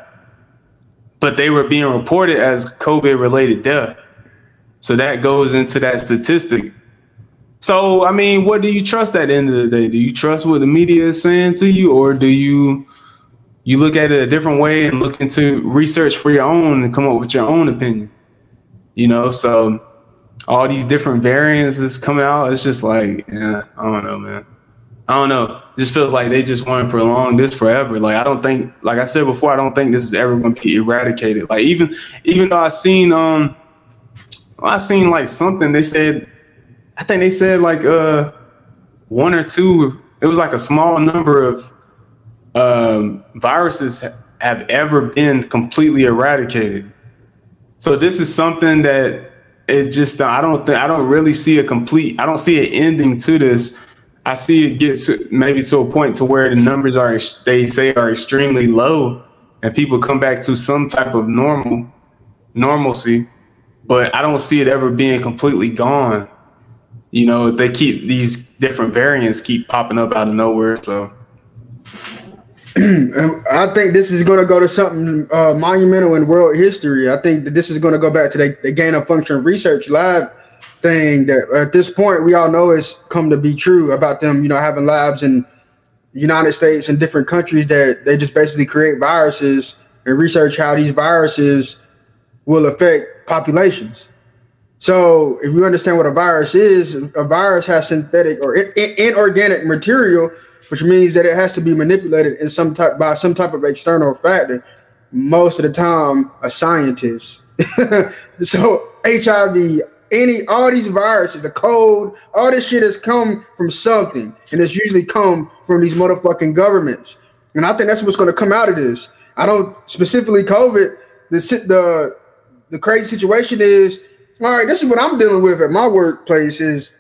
But they were being reported as COVID related death. So that goes into that statistic. So, I mean, what do you trust at the end of the day? Do you trust what the media is saying to you, or do you you look at it a different way and look into research for your own and come up with your own opinion? You know, so all these different variants is coming out. It's just like, yeah, I don't know, man. I don't know. It just feels like they just want to prolong this forever. Like I don't think, like I said before, I don't think this is ever going to be eradicated. Like even, even though I seen, um, I seen like something they said I think they said like uh one or two. It was like a small number of um, viruses have ever been completely eradicated. So this is something that it just I don't think I don't really see a complete I don't see an ending to this. I see it get to maybe to a point to where the numbers are they say are extremely low and people come back to some type of normal normalcy, but I don't see it ever being completely gone you know, they keep these different variants keep popping up out of nowhere. So *clears throat* I think this is going to go to something uh, monumental in world history. I think that this is going to go back to the, the gain of function research lab thing that at this point we all know has come to be true about them, you know, having labs in United States and different countries that they just basically create viruses and research how these viruses will affect populations. So if you understand what a virus is, a virus has synthetic or inorganic material, which means that it has to be manipulated in some type by some type of external factor. Most of the time, a scientist. *laughs* so HIV, any all these viruses, the code, all this shit has come from something, and it's usually come from these motherfucking governments. And I think that's what's going to come out of this. I don't specifically COVID. The the the crazy situation is all right, this is what I'm dealing with at my workplace is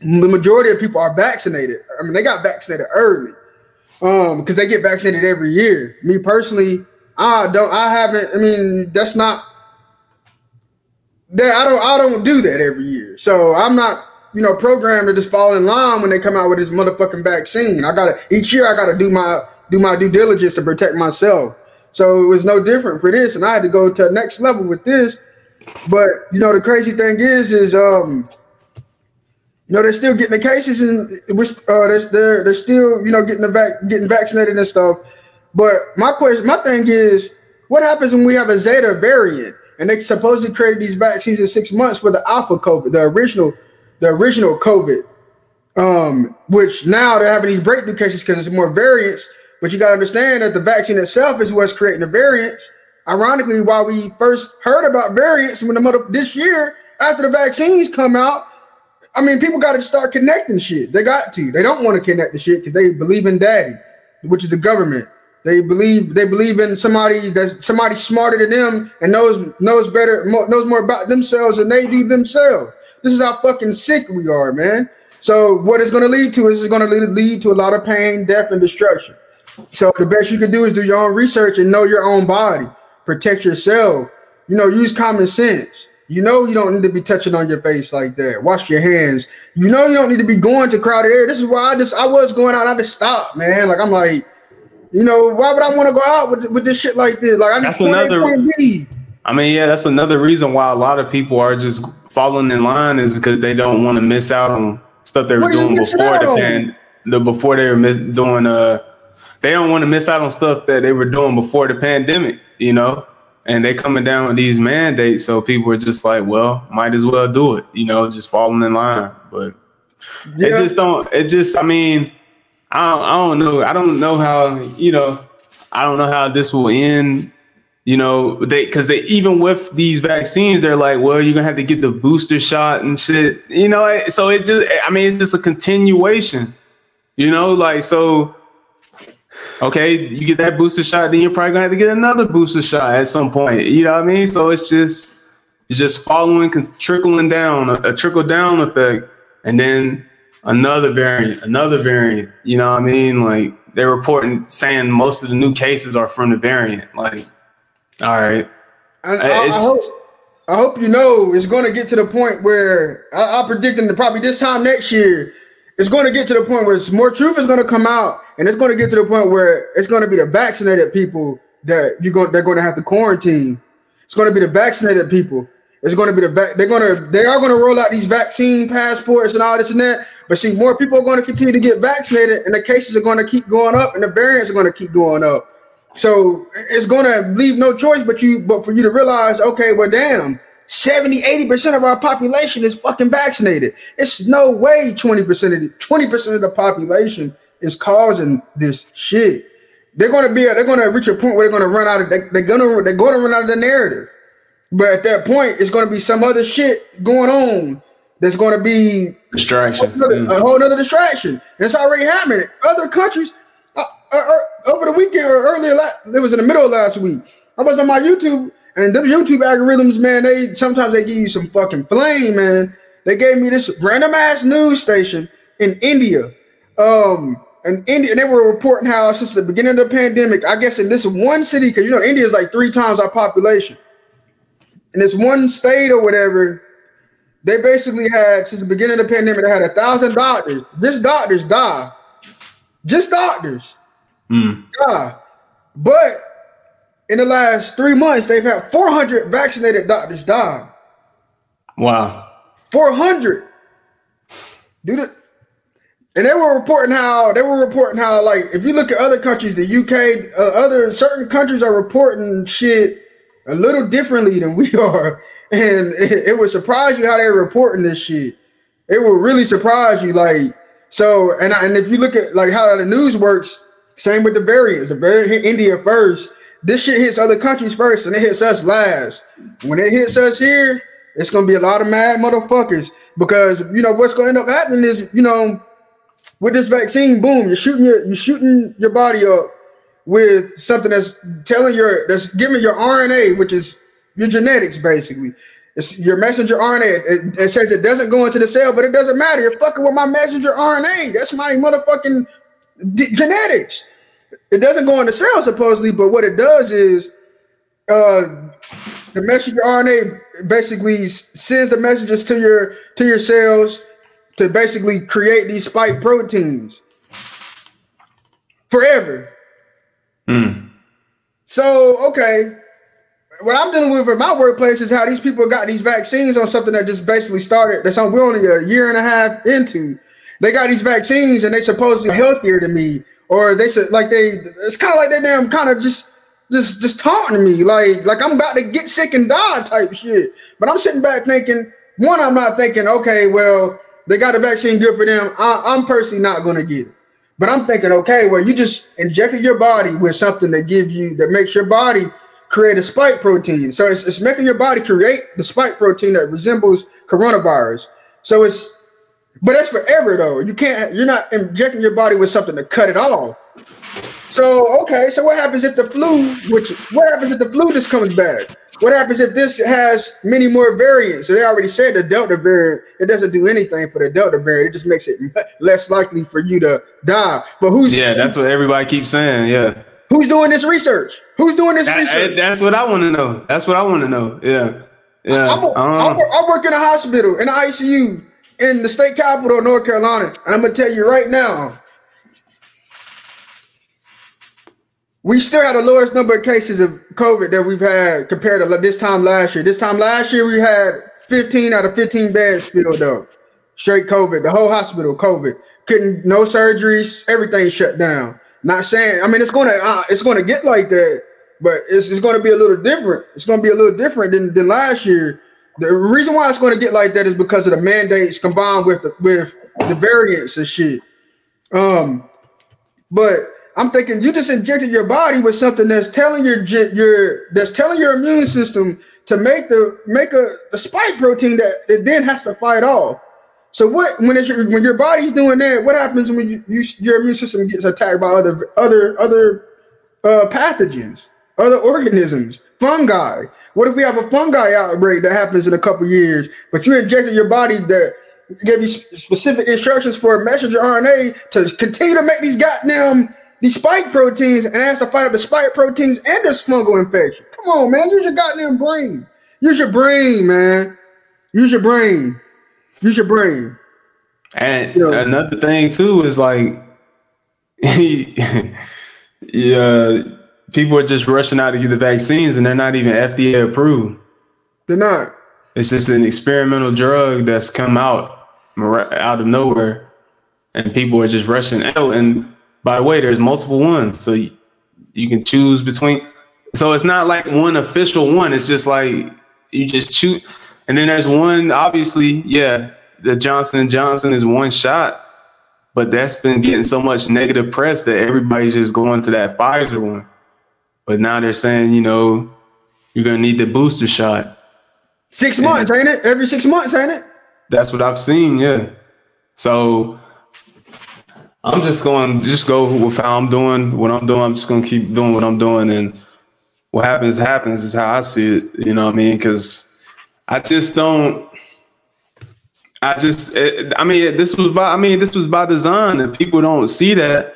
the majority of people are vaccinated. I mean, they got vaccinated early um because they get vaccinated every year. Me personally, I don't I haven't I mean, that's not that I don't I don't do that every year. So I'm not you know, programmed to just fall in line when they come out with this motherfucking vaccine. I gotta each year I gotta do my do my due diligence to protect myself. So it was no different for this, and I had to go to the next level with this but you know, the crazy thing is, is um, you know, they're still getting the cases, and which uh, they're, they're still you know getting the vac- getting vaccinated and stuff. But my question, my thing is, what happens when we have a Zeta variant, and they supposedly created these vaccines in six months for the Alpha COVID, the original, the original COVID, um, which now they're having these breakthrough cases because it's more variants. But you got to understand that the vaccine itself is what's creating the variants Ironically, while we first heard about variants when the mother this year after the vaccines come out, I mean, people got to start connecting shit. They got to. They don't want to connect the shit because they believe in daddy, which is the government. They believe they believe in somebody that's somebody smarter than them and knows knows better knows more about themselves than they do themselves. This is how fucking sick we are, man. So what it's going to lead to is it's going to lead, lead to a lot of pain, death, and destruction. So the best you can do is do your own research and know your own body protect yourself. You know, use common sense. You know you don't need to be touching on your face like that. Wash your hands. You know you don't need to be going to crowded air. This is why I just I was going out. I just stopped, man. Like I'm like, you know, why would I want to go out with, with this shit like this? Like I'm that's another. I mean, yeah, that's another reason why a lot of people are just falling in line is because they don't want to miss out on stuff they were doing before the pan, the before they were miss, doing uh they don't want to miss out on stuff that they were doing before the pandemic you know, and they coming down with these mandates. So people are just like, well, might as well do it, you know, just falling in line. But Yeah. It just don't. It just. I mean, I don't, I don't know. I don't know how. You know, I don't know how this will end. You know, they because they even with these vaccines, they're like, well, you're gonna have to get the booster shot and shit. You know, so it just. I mean, it's just a continuation. You know, like so. Okay, you get that booster shot, then you're probably gonna have to get another booster shot at some point. You know what I mean? So it's just it's just following, trickling down, a, a trickle down effect, and then another variant, another variant. You know what I mean? Like they're reporting saying most of the new cases are from the variant. Like, all right. And I, I, hope, I hope you know it's going to get to the point where I, I'm predicting that probably this time next year, it's going to get to the point where it's more truth is going to come out, and it's going to get to the point where it's going to be the vaccinated people that you're going they're going to have to quarantine. It's going to be the vaccinated people. It's going to be the vac- they're going to they are going to roll out these vaccine passports and all this and that. But see, more people are going to continue to get vaccinated, and the cases are going to keep going up, and the variants are going to keep going up. So it's going to leave no choice but you, but for you to realize, okay, well, damn, 70, 80% of our population is fucking vaccinated. It's no way 20% of the 20% of the population is causing this shit. They're gonna be they're gonna reach a point where they're gonna run out of they, they're gonna they're gonna run out of the narrative. But at that point, it's gonna be some other shit going on that's gonna be distraction. A whole, other, a whole other distraction. It's already happening. Other countries uh, uh, uh, over the weekend or earlier, it was in the middle of last week. I was on my YouTube and them YouTube algorithms, man, they sometimes they give you some fucking flame, man. They gave me this random ass news station in India. Um, and India, and they were reporting how since the beginning of the pandemic, I guess in this one city, because you know India is like three times our population. In this one state or whatever, they basically had since the beginning of the pandemic, they had a thousand doctors. Just doctors die. Just doctors. Mm. Die. But in the last three months, they've had 400 vaccinated doctors die. Wow. 400. Dude, and they were reporting how they were reporting how like if you look at other countries, the UK, uh, other certain countries are reporting shit a little differently than we *laughs* are, and it, it would surprise you how they're reporting this shit. It would really surprise you, like so. And and if you look at like how the news works, same with the variants. The variant hit India first, this shit hits other countries first and it hits us last. When it hits us here, it's gonna be a lot of mad motherfuckers because you know what's to end up happening is you know with this vaccine, boom, you're shooting your you're shooting your body up with something that's telling your that's giving your RNA, which is your genetics basically. It's your messenger RNA. It, it says it doesn't go into the cell, but it doesn't matter. You're fucking with my messenger RNA. That's my motherfucking d- genetics it doesn't go in the cell supposedly, but what it does is uh, the messenger RNA basically sends the messages to your to your cells to basically create these spike proteins forever. Mm. So okay, what I'm dealing with at my workplace is how these people got these vaccines on something that just basically started. That's on we're only a year and a half into. They got these vaccines and they supposedly healthier than me or they said like they it's kind of like they damn kind of just just just taunting me like like I'm about to get sick and die type shit. But I'm sitting back thinking, one, I'm not thinking, okay, well, they got a vaccine good for them. I, I'm personally not gonna get it. But I'm thinking, okay, well, you just injected your body with something that gives you that makes your body create a spike protein. So it's, it's making your body create the spike protein that resembles coronavirus. So it's but that's forever though. You can't. You're not injecting your body with something to cut it off. So okay. So what happens if the flu? Which what happens if the flu just comes back? What happens if this has many more variants? So they already said the Delta variant. It doesn't do anything for the Delta variant. It just makes it *laughs* less likely for you to die. But who's? Yeah, that's what everybody keeps saying. Yeah. Who's doing this research? Who's doing this that, research? That's what I want to know. That's what I want to know. Yeah. Yeah. I'm, a, uh-huh. I'm, a, I work in a hospital in the ICU in the state capital of North Carolina. And I'm gonna tell you right now, we still had the lowest number of cases of COVID that we've had compared to this time last year. This time last year, we had 15 out of 15 beds filled up. Straight COVID, the whole hospital COVID. Couldn't no surgeries, everything shut down. Not saying, I mean, it's gonna uh, it's gonna get like that, but it's, it's gonna be a little different. It's gonna be a little different than, than last year The reason why it's going to get like that is because of the mandates combined with the, with the variants and shit. Um, but I'm thinking you just injected your body with something that's telling your your that's telling your immune system to make the make a, a spike protein that it then has to fight off. So what when it's your, when your body's doing that, what happens when you, you your immune system gets attacked by other other other uh, pathogens, other organisms, fungi? What if we have a fungi outbreak that happens in a couple years, but you injected your body that gave you specific instructions for messenger RNA to continue to make these goddamn these spike proteins and has to fight up the spike proteins and this fungal infection. Come on, man. Use your goddamn brain. Use your brain, man. Use your brain. Use your brain. And you know, another thing too is like, *laughs* yeah, people are just rushing out to get the vaccines and they're not even FDA approved. They're not. It's just an experimental drug that's come out out of nowhere, and people are just rushing out. And by the way, there's multiple ones, so you, you can choose between. So it's not like one official one. It's just like you just choose, and then there's one. Obviously, yeah, the Johnson and Johnson is one shot, but that's been getting so much negative press that everybody's just going to that Pfizer one. But now they're saying, you know, you're gonna need the booster shot. Six and months, ain't it? Every six months, ain't it? That's what I've seen, yeah. So I'm just going to just go with how I'm doing what I'm doing. I'm just going to keep doing what I'm doing, and what happens happens is how I see it. You know what I mean? Because I just don't. I just, it, I mean, this was by, I mean, this was by design. and people don't see that,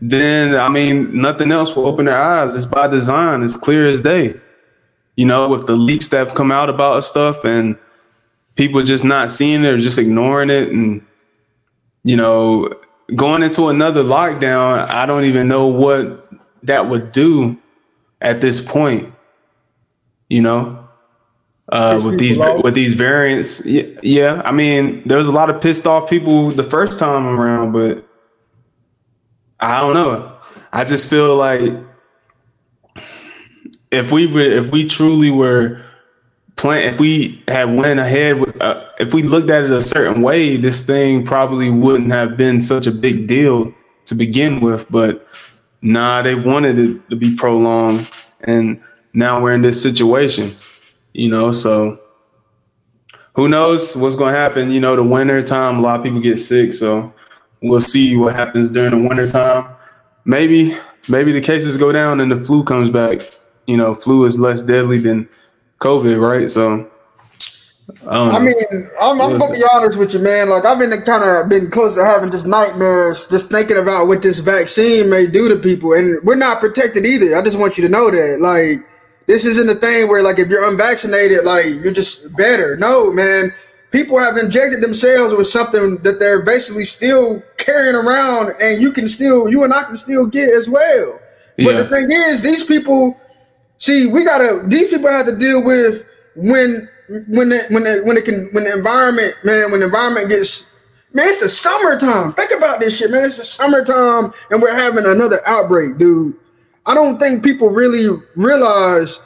then I mean, nothing else will open their eyes. It's by design. It's clear as day. You know, with the leaks that have come out about stuff and people just not seeing it or just ignoring it, and you know, going into another lockdown, I don't even know what that would do at this point. You know, uh, with these with these variants. Yeah, yeah, I mean, there was a lot of pissed off people the first time around, but I don't know. I just feel like if we were, if we truly were plan, if we had went ahead with, uh, if we looked at it a certain way, this thing probably wouldn't have been such a big deal to begin with. But nah, they wanted it to be prolonged, and now we're in this situation you know, so who knows what's going to happen? You know, the winter time, a lot of people get sick, so we'll see what happens during the winter time. Maybe, maybe the cases go down and the flu comes back. You know, flu is less deadly than COVID, right? So. I, I mean, I'm, I'm gonna be honest with you, man. Like I've been kind of been close to having just nightmares, just thinking about what this vaccine may do to people, and we're not protected either. I just want you to know that, like this isn't a thing where like if you're unvaccinated, like you're just better. No, man. People have injected themselves with something that they're basically still carrying around, and you can still, you and I can still get as well. Yeah. But the thing is, these people, see, we gotta. These people have to deal with when, when, the, when, the, when it can, when the environment, man, when the environment gets Man, it's the summertime. Think about this shit, man. It's the summertime and we're having another outbreak, dude. I don't think people really realize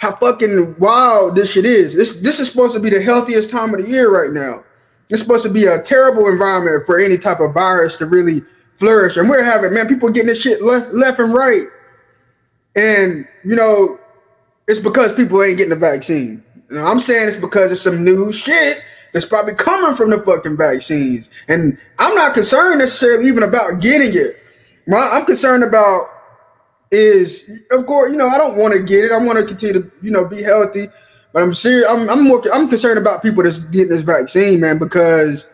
how fucking wild this shit is. This this is supposed to be the healthiest time of the year right now. It's supposed to be a terrible environment for any type of virus to really flourish. And we're having man, people getting this shit left left and right. And you know, it's because people ain't getting the vaccine. I'm saying it's because it's some new shit that's probably coming from the fucking vaccines. And I'm not concerned necessarily even about getting it. I'm concerned about is of course, you know, I don't want to get it. I want to continue to, you know, be healthy. But I'm serious. I'm I'm more I'm concerned about people that's getting this vaccine, man, because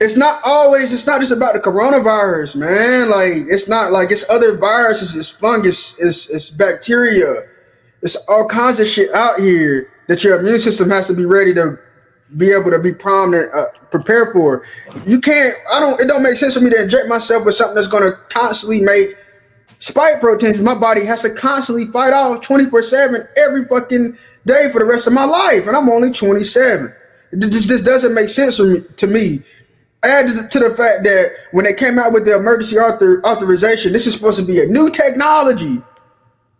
it's not always it's not just about the coronavirus, man. Like it's not like it's other viruses, it's fungus, it's it's bacteria, it's all kinds of shit out here that your immune system has to be ready to be able to be and uh, prepare for. You can't. I don't. It don't make sense for me to inject myself with something that's going to constantly make spike proteins my body has to constantly fight off 24 7 every fucking day for the rest of my life. And I'm only 27. This, this doesn't make sense me, to me. Add to the fact that when they came out with the emergency author, authorization, this is supposed to be a new technology.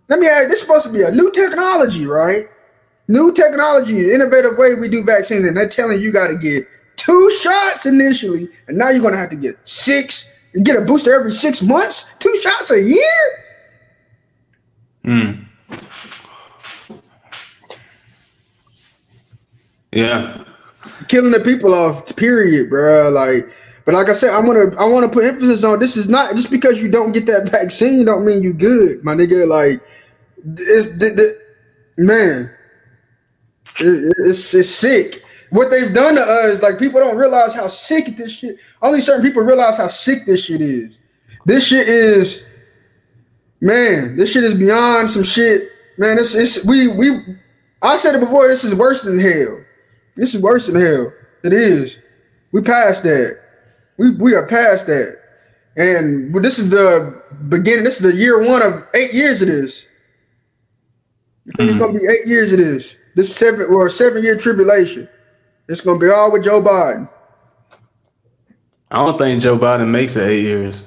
Let me add, this is supposed to be a new technology, right? New technology, innovative way we do vaccines, and they're telling you got to get two shots initially, and now you're gonna have to get six. You get a booster every six months, two shots a year. Hmm. Yeah. Killing the people off, period, bro. Like, but like I said, I'm gonna I want to put emphasis on this is not just because you don't get that *laughs* vaccine don't mean you good, my nigga. Like, it's the, the man, it, it's it's sick. What they've done to us, like people don't realize how sick this shit. Only certain people realize how sick this shit is. This shit is, man. This shit is beyond some shit, man. It's it's we we. I said it before. This is worse than hell. This is worse than hell. It is. We passed that. We we are past that. And this is the beginning. This is the year one of eight years of this. I think mm-hmm. it's gonna be eight years of this. This seven or seven year tribulation. It's gonna be all with Joe Biden. I don't think Joe Biden makes it eight years.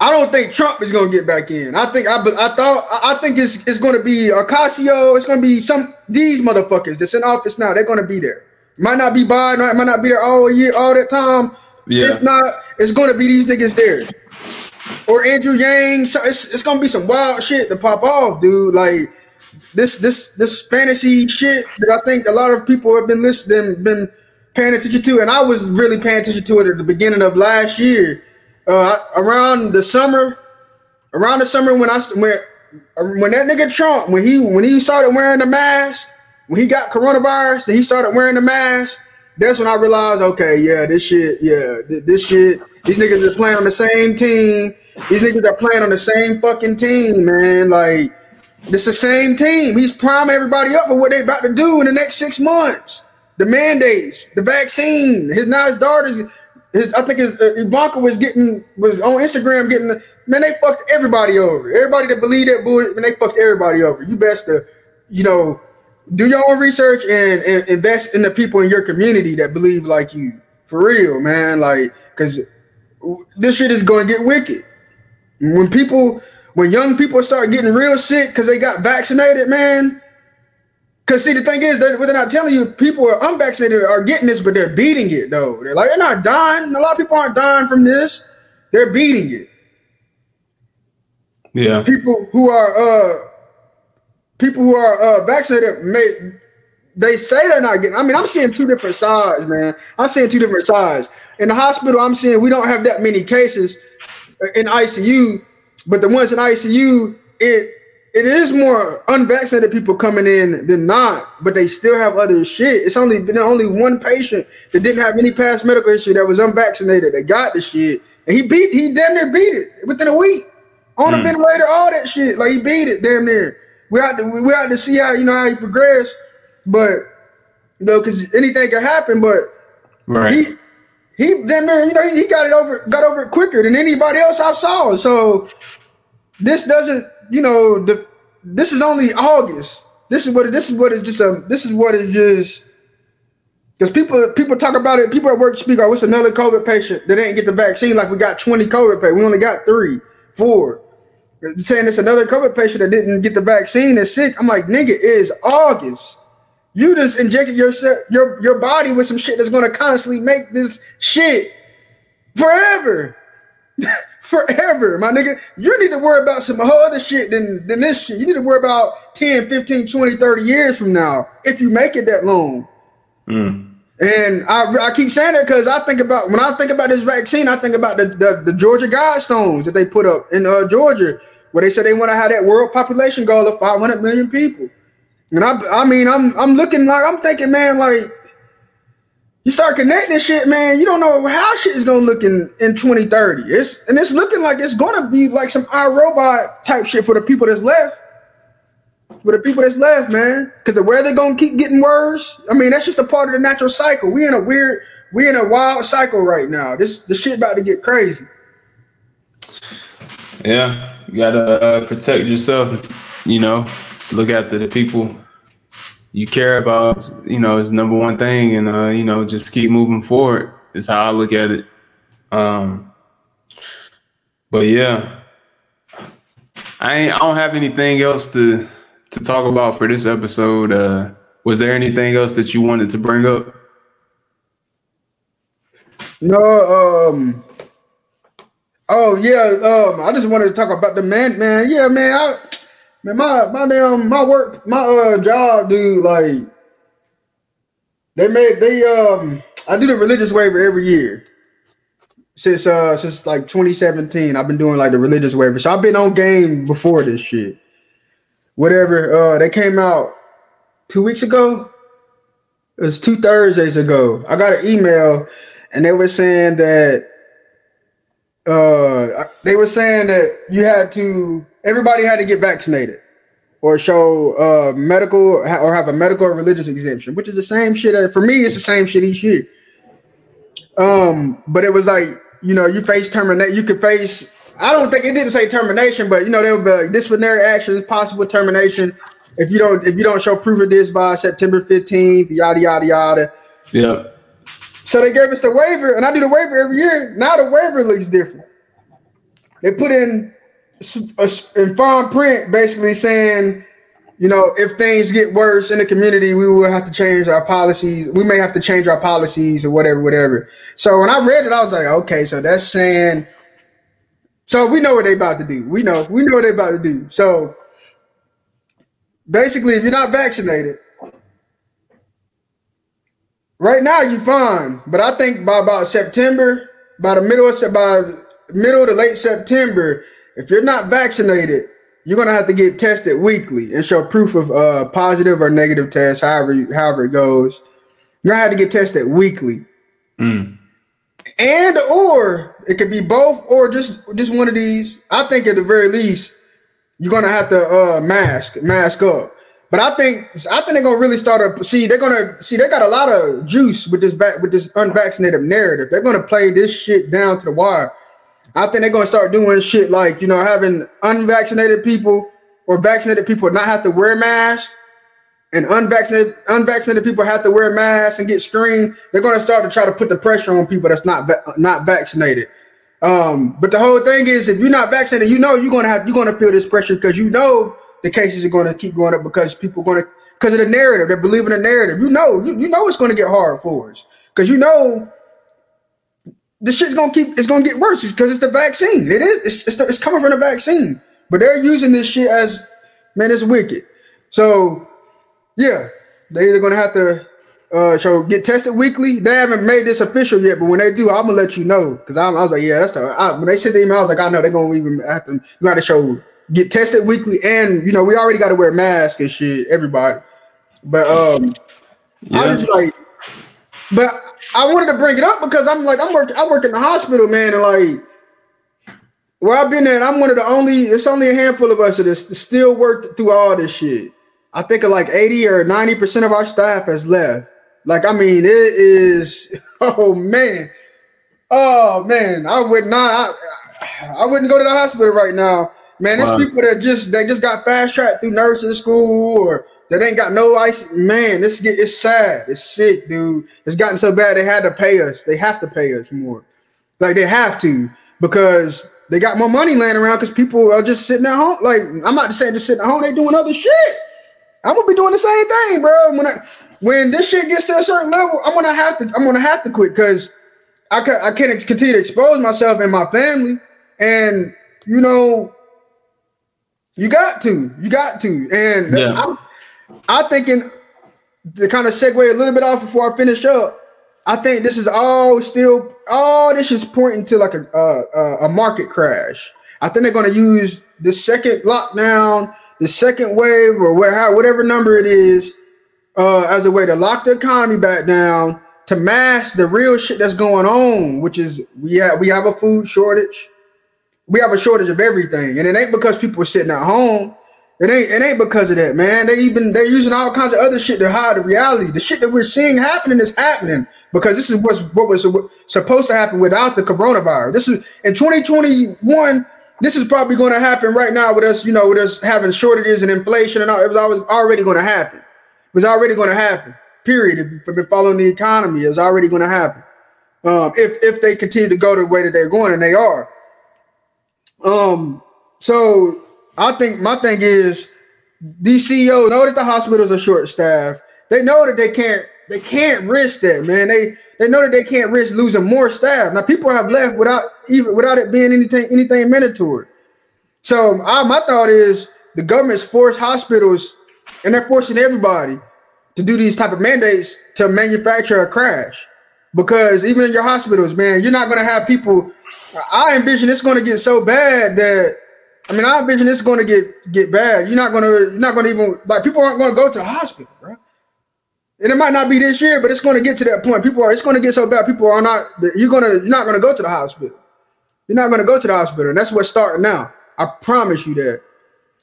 I don't think Trump is gonna get back in. I think I, I thought I think it's it's gonna be Ocasio. It's gonna be some these motherfuckers that's in office now. They're gonna be there. Might not be Biden. Might not be there all year, all that time. Yeah. If not, it's gonna be these niggas there. Or Andrew Yang. So it's, it's gonna be some wild shit to pop off, dude. Like this this this fantasy shit that I think a lot of people have been listening, been paying attention to, and I was really paying attention to it at the beginning of last year, uh, around the summer, around the summer when I when when that nigga Trump when he when he started wearing the mask, when he got coronavirus, then he started wearing the mask. That's when I realized, okay, yeah, this shit, yeah, this shit. These niggas are playing on the same team. These niggas are playing on the same fucking team, man. Like, it's the same team. He's priming everybody up for what they about to do in the next six months the mandates, the vaccine. His now his daughters, his I think his uh, Ivanka was getting was on Instagram getting man. They fucked everybody over. Everybody that believed that bullshit, man, they fucked everybody over. You best to, you know, do your own research and, and invest in the people in your community that believe like you. For real, man. Like, cause this shit is going to get wicked. When people, when young people start getting real sick because they got vaccinated, man, Cause see, the thing is that what they're not telling you, people are unvaccinated are getting this, but they're beating it though. They're like, they're not dying. A lot of people aren't dying from this. They're beating it. Yeah. People who are uh people who are uh vaccinated may they say they're not getting. I mean, I'm seeing two different sides, man. I'm seeing two different sides. In the hospital, I'm seeing we don't have that many cases in ICU, but the ones in ICU, it it is more unvaccinated people coming in than not, but they still have other shit. It's only been only one patient that didn't have any past medical history that was unvaccinated that got the shit, and he beat he damn near beat it within a week on mm. a ventilator, all that shit. Like he beat it damn near. We had to we had to see how you know how he progressed, but you know because anything can happen. But right. he he damn near you know he, he got it over got over it quicker than anybody else I saw. So this doesn't you know, the this is only August. This is what this is what is just a this is what is just because people people talk about it. People at work speak. Oh, it's another COVID patient that didn't get the vaccine. Like we got twenty COVID patients. We only got three, four. saying it's another COVID patient that didn't get the vaccine that's sick. I'm like, nigga, it is August. You just injected your your your body with some shit that's gonna constantly make this shit forever. *laughs* forever, my nigga. You need to worry about some whole other shit than, than this shit. You need to worry about 10, 15, 20, 30 years from now if you make it that long. Mm. And I, I keep saying that because I think about when I think about this vaccine, I think about the, the, the Georgia Guidestones that they put up in uh, Georgia, where they said they want to have that world population goal of 500 million people. And I, I mean, I'm I'm looking like I'm thinking, man, like you start connecting shit, man. You don't know how shit is gonna look in, in 2030. It's and it's looking like it's gonna be like some iRobot type shit for the people that's left. For the people that's left, man. Because the where they're gonna keep getting worse. I mean, that's just a part of the natural cycle. We in a weird, we in a wild cycle right now. This the shit about to get crazy. Yeah, you gotta uh, protect yourself. You know, look after the people you care about, you know, is number one thing, and uh, you know, just keep moving forward is how I look at it. Um, but yeah, I ain't, I don't have anything else to to talk about for this episode. Uh, was there anything else that you wanted to bring up? No, um, oh yeah, um, I just wanted to talk about the man, man. Yeah, man, I, man, my my damn my work, my uh job, dude. Like, they made they um, I do the religious waiver every year since uh since like 2017. I've been doing like the religious waiver, so I've been on game before this shit. Whatever, uh, they came out two weeks ago. It was two Thursdays ago. I got an email and they were saying that uh they were saying that you had to everybody had to get vaccinated or show uh medical or have a medical or religious exemption, which is the same shit. For me, it's the same shit each year. Um, but it was like you know you face terminate. You could face. I don't think it didn't say termination, but you know there would be like disciplinary actions, possible termination if you don't if you don't show proof of this by September fifteenth, yada yada yada. Yeah. So they gave us the waiver, and I do the waiver every year. Now the waiver looks different. They put in in fine print, basically saying, you know, if things get worse in the community, we will have to change our policies. We may have to change our policies or whatever, whatever. So when I read it, I was like, okay, so that's saying. So we know what they about to do. We know, we know what they about to do. So basically, if you're not vaccinated, Right now, you're fine, but I think by about September, by the middle of by middle to late September, if you're not vaccinated, you're gonna have to get tested weekly and show proof of uh, positive or negative test, however however it goes. You're gonna have to get tested weekly, mm. and or it could be both or just just one of these. I think at the very least, you're gonna have to uh, mask mask up. But I think I think they're gonna really start to see. They're gonna see. They got a lot of juice with this back with this unvaccinated narrative. They're gonna play this shit down to the wire. I think they're gonna start doing shit like you know having unvaccinated people or vaccinated people not have to wear masks, and unvaccinated unvaccinated people have to wear masks and get screened. They're gonna start to try to put the pressure on people that's not va- not vaccinated. Um, but the whole thing is, if you're not vaccinated, you know you're gonna have you're gonna feel this pressure because you know the cases are going to keep going up because people are going to because of the narrative. They're believing the narrative. You know, you, you know it's going to get hard for us because you know the shit's to keep. It's to get worse because it's the vaccine. It is. It's, it's, it's coming from the vaccine, but they're using this shit as man. It's wicked. So yeah, they're either to have to. Uh, so get tested weekly. They haven't made this official yet, but when they do, I'm gonna let you know. Cause I, I was like, yeah, that's the. I, when they sent the email, I was like, I know they're gonna even have to. You got to show get tested weekly, and you know we already got to wear masks and shit. Everybody, but um, yeah. I just like, but I wanted to bring it up because I'm like I'm working. I work in the hospital, man, and like where I've been at, I'm one of the only. It's only a handful of us that still work through all this shit. I think like 80 or 90 percent of our staff has left. Like I mean, it is. *laughs* Oh man, oh man, I would not. I, I wouldn't go to the hospital right now Man, there's wow. people that just they just got fast tracked through nursing school or that ain't got no ice. Man, this get it's sad. It's sick, dude. It's gotten so bad they had to pay us. They have to pay us more. Like they have to because they got more money laying around because people are just sitting at home. Like I'm not just saying just sitting at home, they doing other shit. I'm gonna be doing the same thing, bro. When I when this shit gets to a certain level, I'm gonna have to I'm gonna have to quit because I can I can't continue to expose myself and my family. And you know, you got to. You got to. And yeah. I'm, I'm thinking to kind of segue a little bit off before I finish up. I think this is all still all this is pointing to like a a, a market crash. I think they're going to use the second lockdown, the second wave, or whatever number it is, uh, as a way to lock the economy back down to mask the real shit that's going on, which is we have we have a food shortage we have a shortage of everything, and it ain't because people are sitting at home. It ain't it ain't because of that, man. They even they're using all kinds of other shit to hide the reality. The shit that we're seeing happening is happening because this is what's what was supposed to happen without the coronavirus. This is in 2021. This is probably going to happen right now with us, you know, with us having shortages and inflation and all. It was always already going to happen. It was already going to happen. Period. If you've been following the economy, it was already going to happen. Um, if if they continue to go the way that they're going, and they are. Um, so I think my thing is these CEOs know that the hospitals are short staffed. they know that they can't they can't risk that, man. They they know that they can't risk losing more staff. Now people have left without even without it being anything anything mandatory. So I, my thought is the government's forced hospitals and they're forcing everybody to do these type of mandates to manufacture a crash. Because even in your hospitals, man, you're not gonna have people. I envision it's gonna get so bad that I mean, I envision it's gonna get get bad. You're not gonna you're not gonna even like people aren't gonna go to the hospital, bro. And it might not be this year, but it's gonna get to that point. People are it's gonna get so bad. People are not you're gonna you're not gonna go to the hospital. You're not gonna go to the hospital, and that's what's starting now. I promise you that.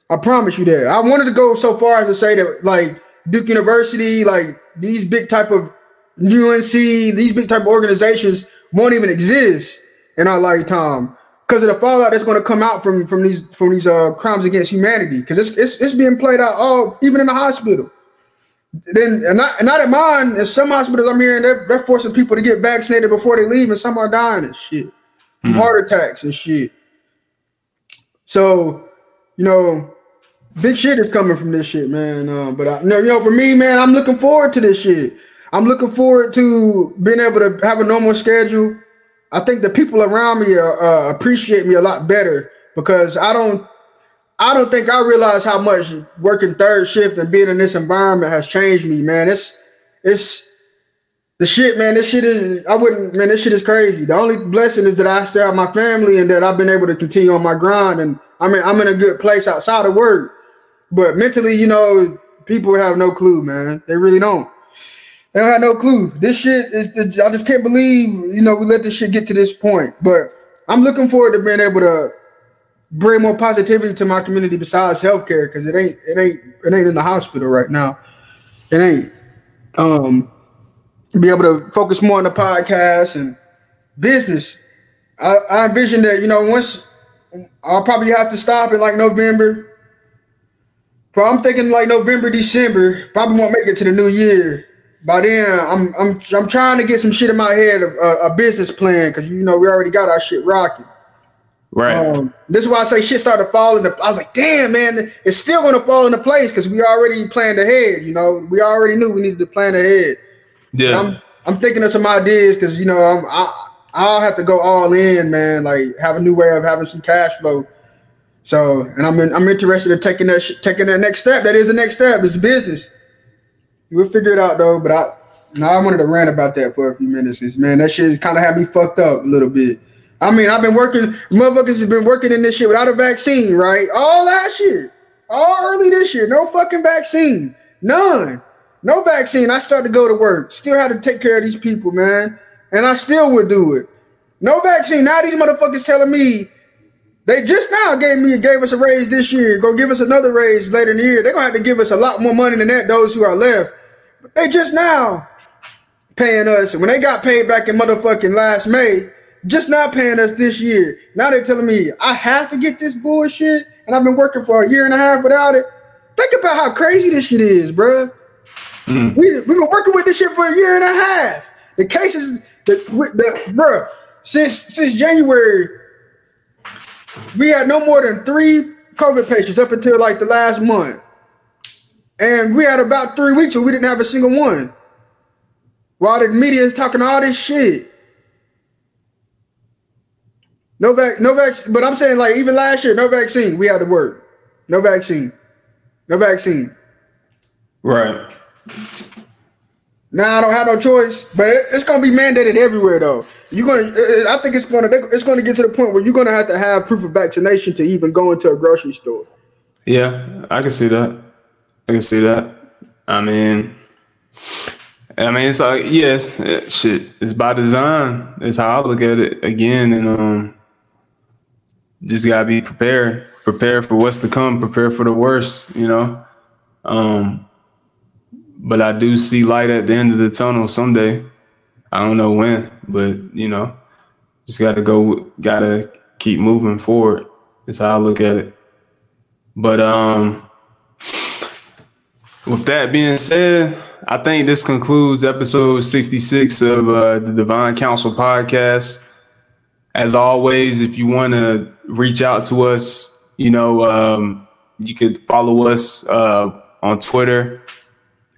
I promise you that. I wanted to go so far as to say that like Duke University, like these big type of UNC, these big type of organizations won't even exist in our lifetime because of the fallout that's going to come out from from these from these uh, crimes against humanity. Because it's, it's it's being played out all even in the hospital. Then and not, and not at mine. In some hospitals, I'm hearing they're, they're forcing people to get vaccinated before they leave, and some are dying and shit, mm-hmm. heart attacks and shit. So, you know, big shit is coming from this shit, man. Uh, but I, you know, you know, for me, man, I'm looking forward to this shit. I'm looking forward to being able to have a normal schedule. I think the people around me are, uh, appreciate me a lot better because I don't I don't think I realize how much working third shift and being in this environment has changed me, man. It's it's the shit, man. This shit is I wouldn't man, this shit is crazy. The only blessing is that I still have my family and that I've been able to continue on my grind and I mean I'm in a good place outside of work. But mentally, you know, people have no clue, man. They really don't. They don't have no clue. This shit is. I just can't believe you know we let this shit get to this point. But I'm looking forward to being able to bring more positivity to my community besides healthcare because it ain't it ain't it ain't in the hospital right now. It ain't. Um, be able to focus more on the podcast and business. I, I envision that you know once I'll probably have to stop in like November. But I'm thinking like November, December. Probably won't make it to the new year by then I'm I'm I'm trying to get some shit in my head, a, a business plan, because you know we already got our shit rocking. Right. Um, this is why I say shit started falling. I was like, damn, man, it's still gonna fall into place because we already planned ahead. You know, we already knew we needed to plan ahead. Yeah. I'm I'm thinking of some ideas because you know I'm I I'll have to go all in, man. Like have a new way of having some cash flow. So, and I'm in, I'm interested in taking that sh- taking that next step. That is the next step. It's business. We'll figure it out though. But I now I wanted to rant about that for a few minutes. Man, that shit kind of had me fucked up a little bit. I mean, I've been working, motherfuckers have been working in this shit without a vaccine, right? All last year, all early this year, no fucking vaccine, none, no vaccine. I started to go to work, still had to take care of these people, man, and I still would do it. No vaccine. Now these motherfuckers telling me they just now gave me gave us a raise this year. Go give us another raise later in the year. They're gonna have to give us a lot more money than that. Those who are left. They just now paying us. When they got paid back in motherfucking last May, just now paying us this year. Now they're telling me I have to get this bullshit, and I've been working for a year and a half without it. Think about how crazy this shit is, bro. Mm-hmm. We we've been working with this shit for a year and a half. The cases, the, the bro, since since January, we had no more than three COVID patients up until like the last month. And we had about three weeks where we didn't have a single one. While the media is talking all this shit. No vac, no vaccine. But I'm saying, like, even last year, no vaccine. We had to work. No vaccine. No vaccine. Right. Now I don't have no choice, but it's gonna be mandated everywhere, though. You're gonna. I think it's gonna. It's gonna get to the point where you're gonna have to have proof of vaccination to even go into a grocery store. Yeah, I can see that. I can see that. I mean, I mean, it's like yes, it, shit. It's by design. It's how I look at it again, and um, just gotta be prepared. Prepare for what's to come. Prepare for the worst. You know. Um, but I do see light at the end of the tunnel someday. I don't know when, but you know, just gotta go. Gotta keep moving forward. That's how I look at it. But um with that being said, I think this concludes episode 66 of uh, the Divine Council podcast. As always, if you want to reach out to us, you know, um, you could follow us uh, on Twitter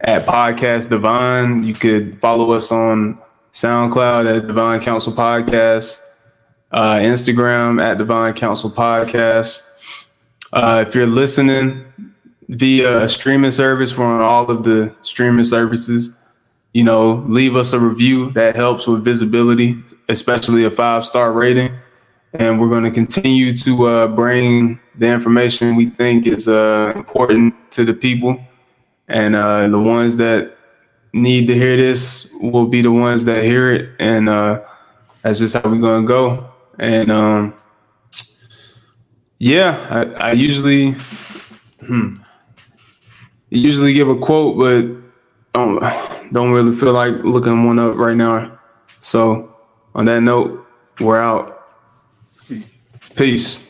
at Podcast Divine. You could follow us on SoundCloud at Divine Council Podcast, uh, Instagram at Divine Council Podcast. Uh, if you're listening via a streaming service, we're all of the streaming services. You know, leave us a review that helps with visibility, especially a five star rating. And we're going to continue to uh, bring the information we think is uh, important to the people. And uh, the ones that need to hear this will be the ones that hear it. And uh, that's just how we're going to go. And um, yeah, I, I usually, hmm, usually give a quote, but don't don't really feel like looking one up right now. So on that note, we're out. Peace.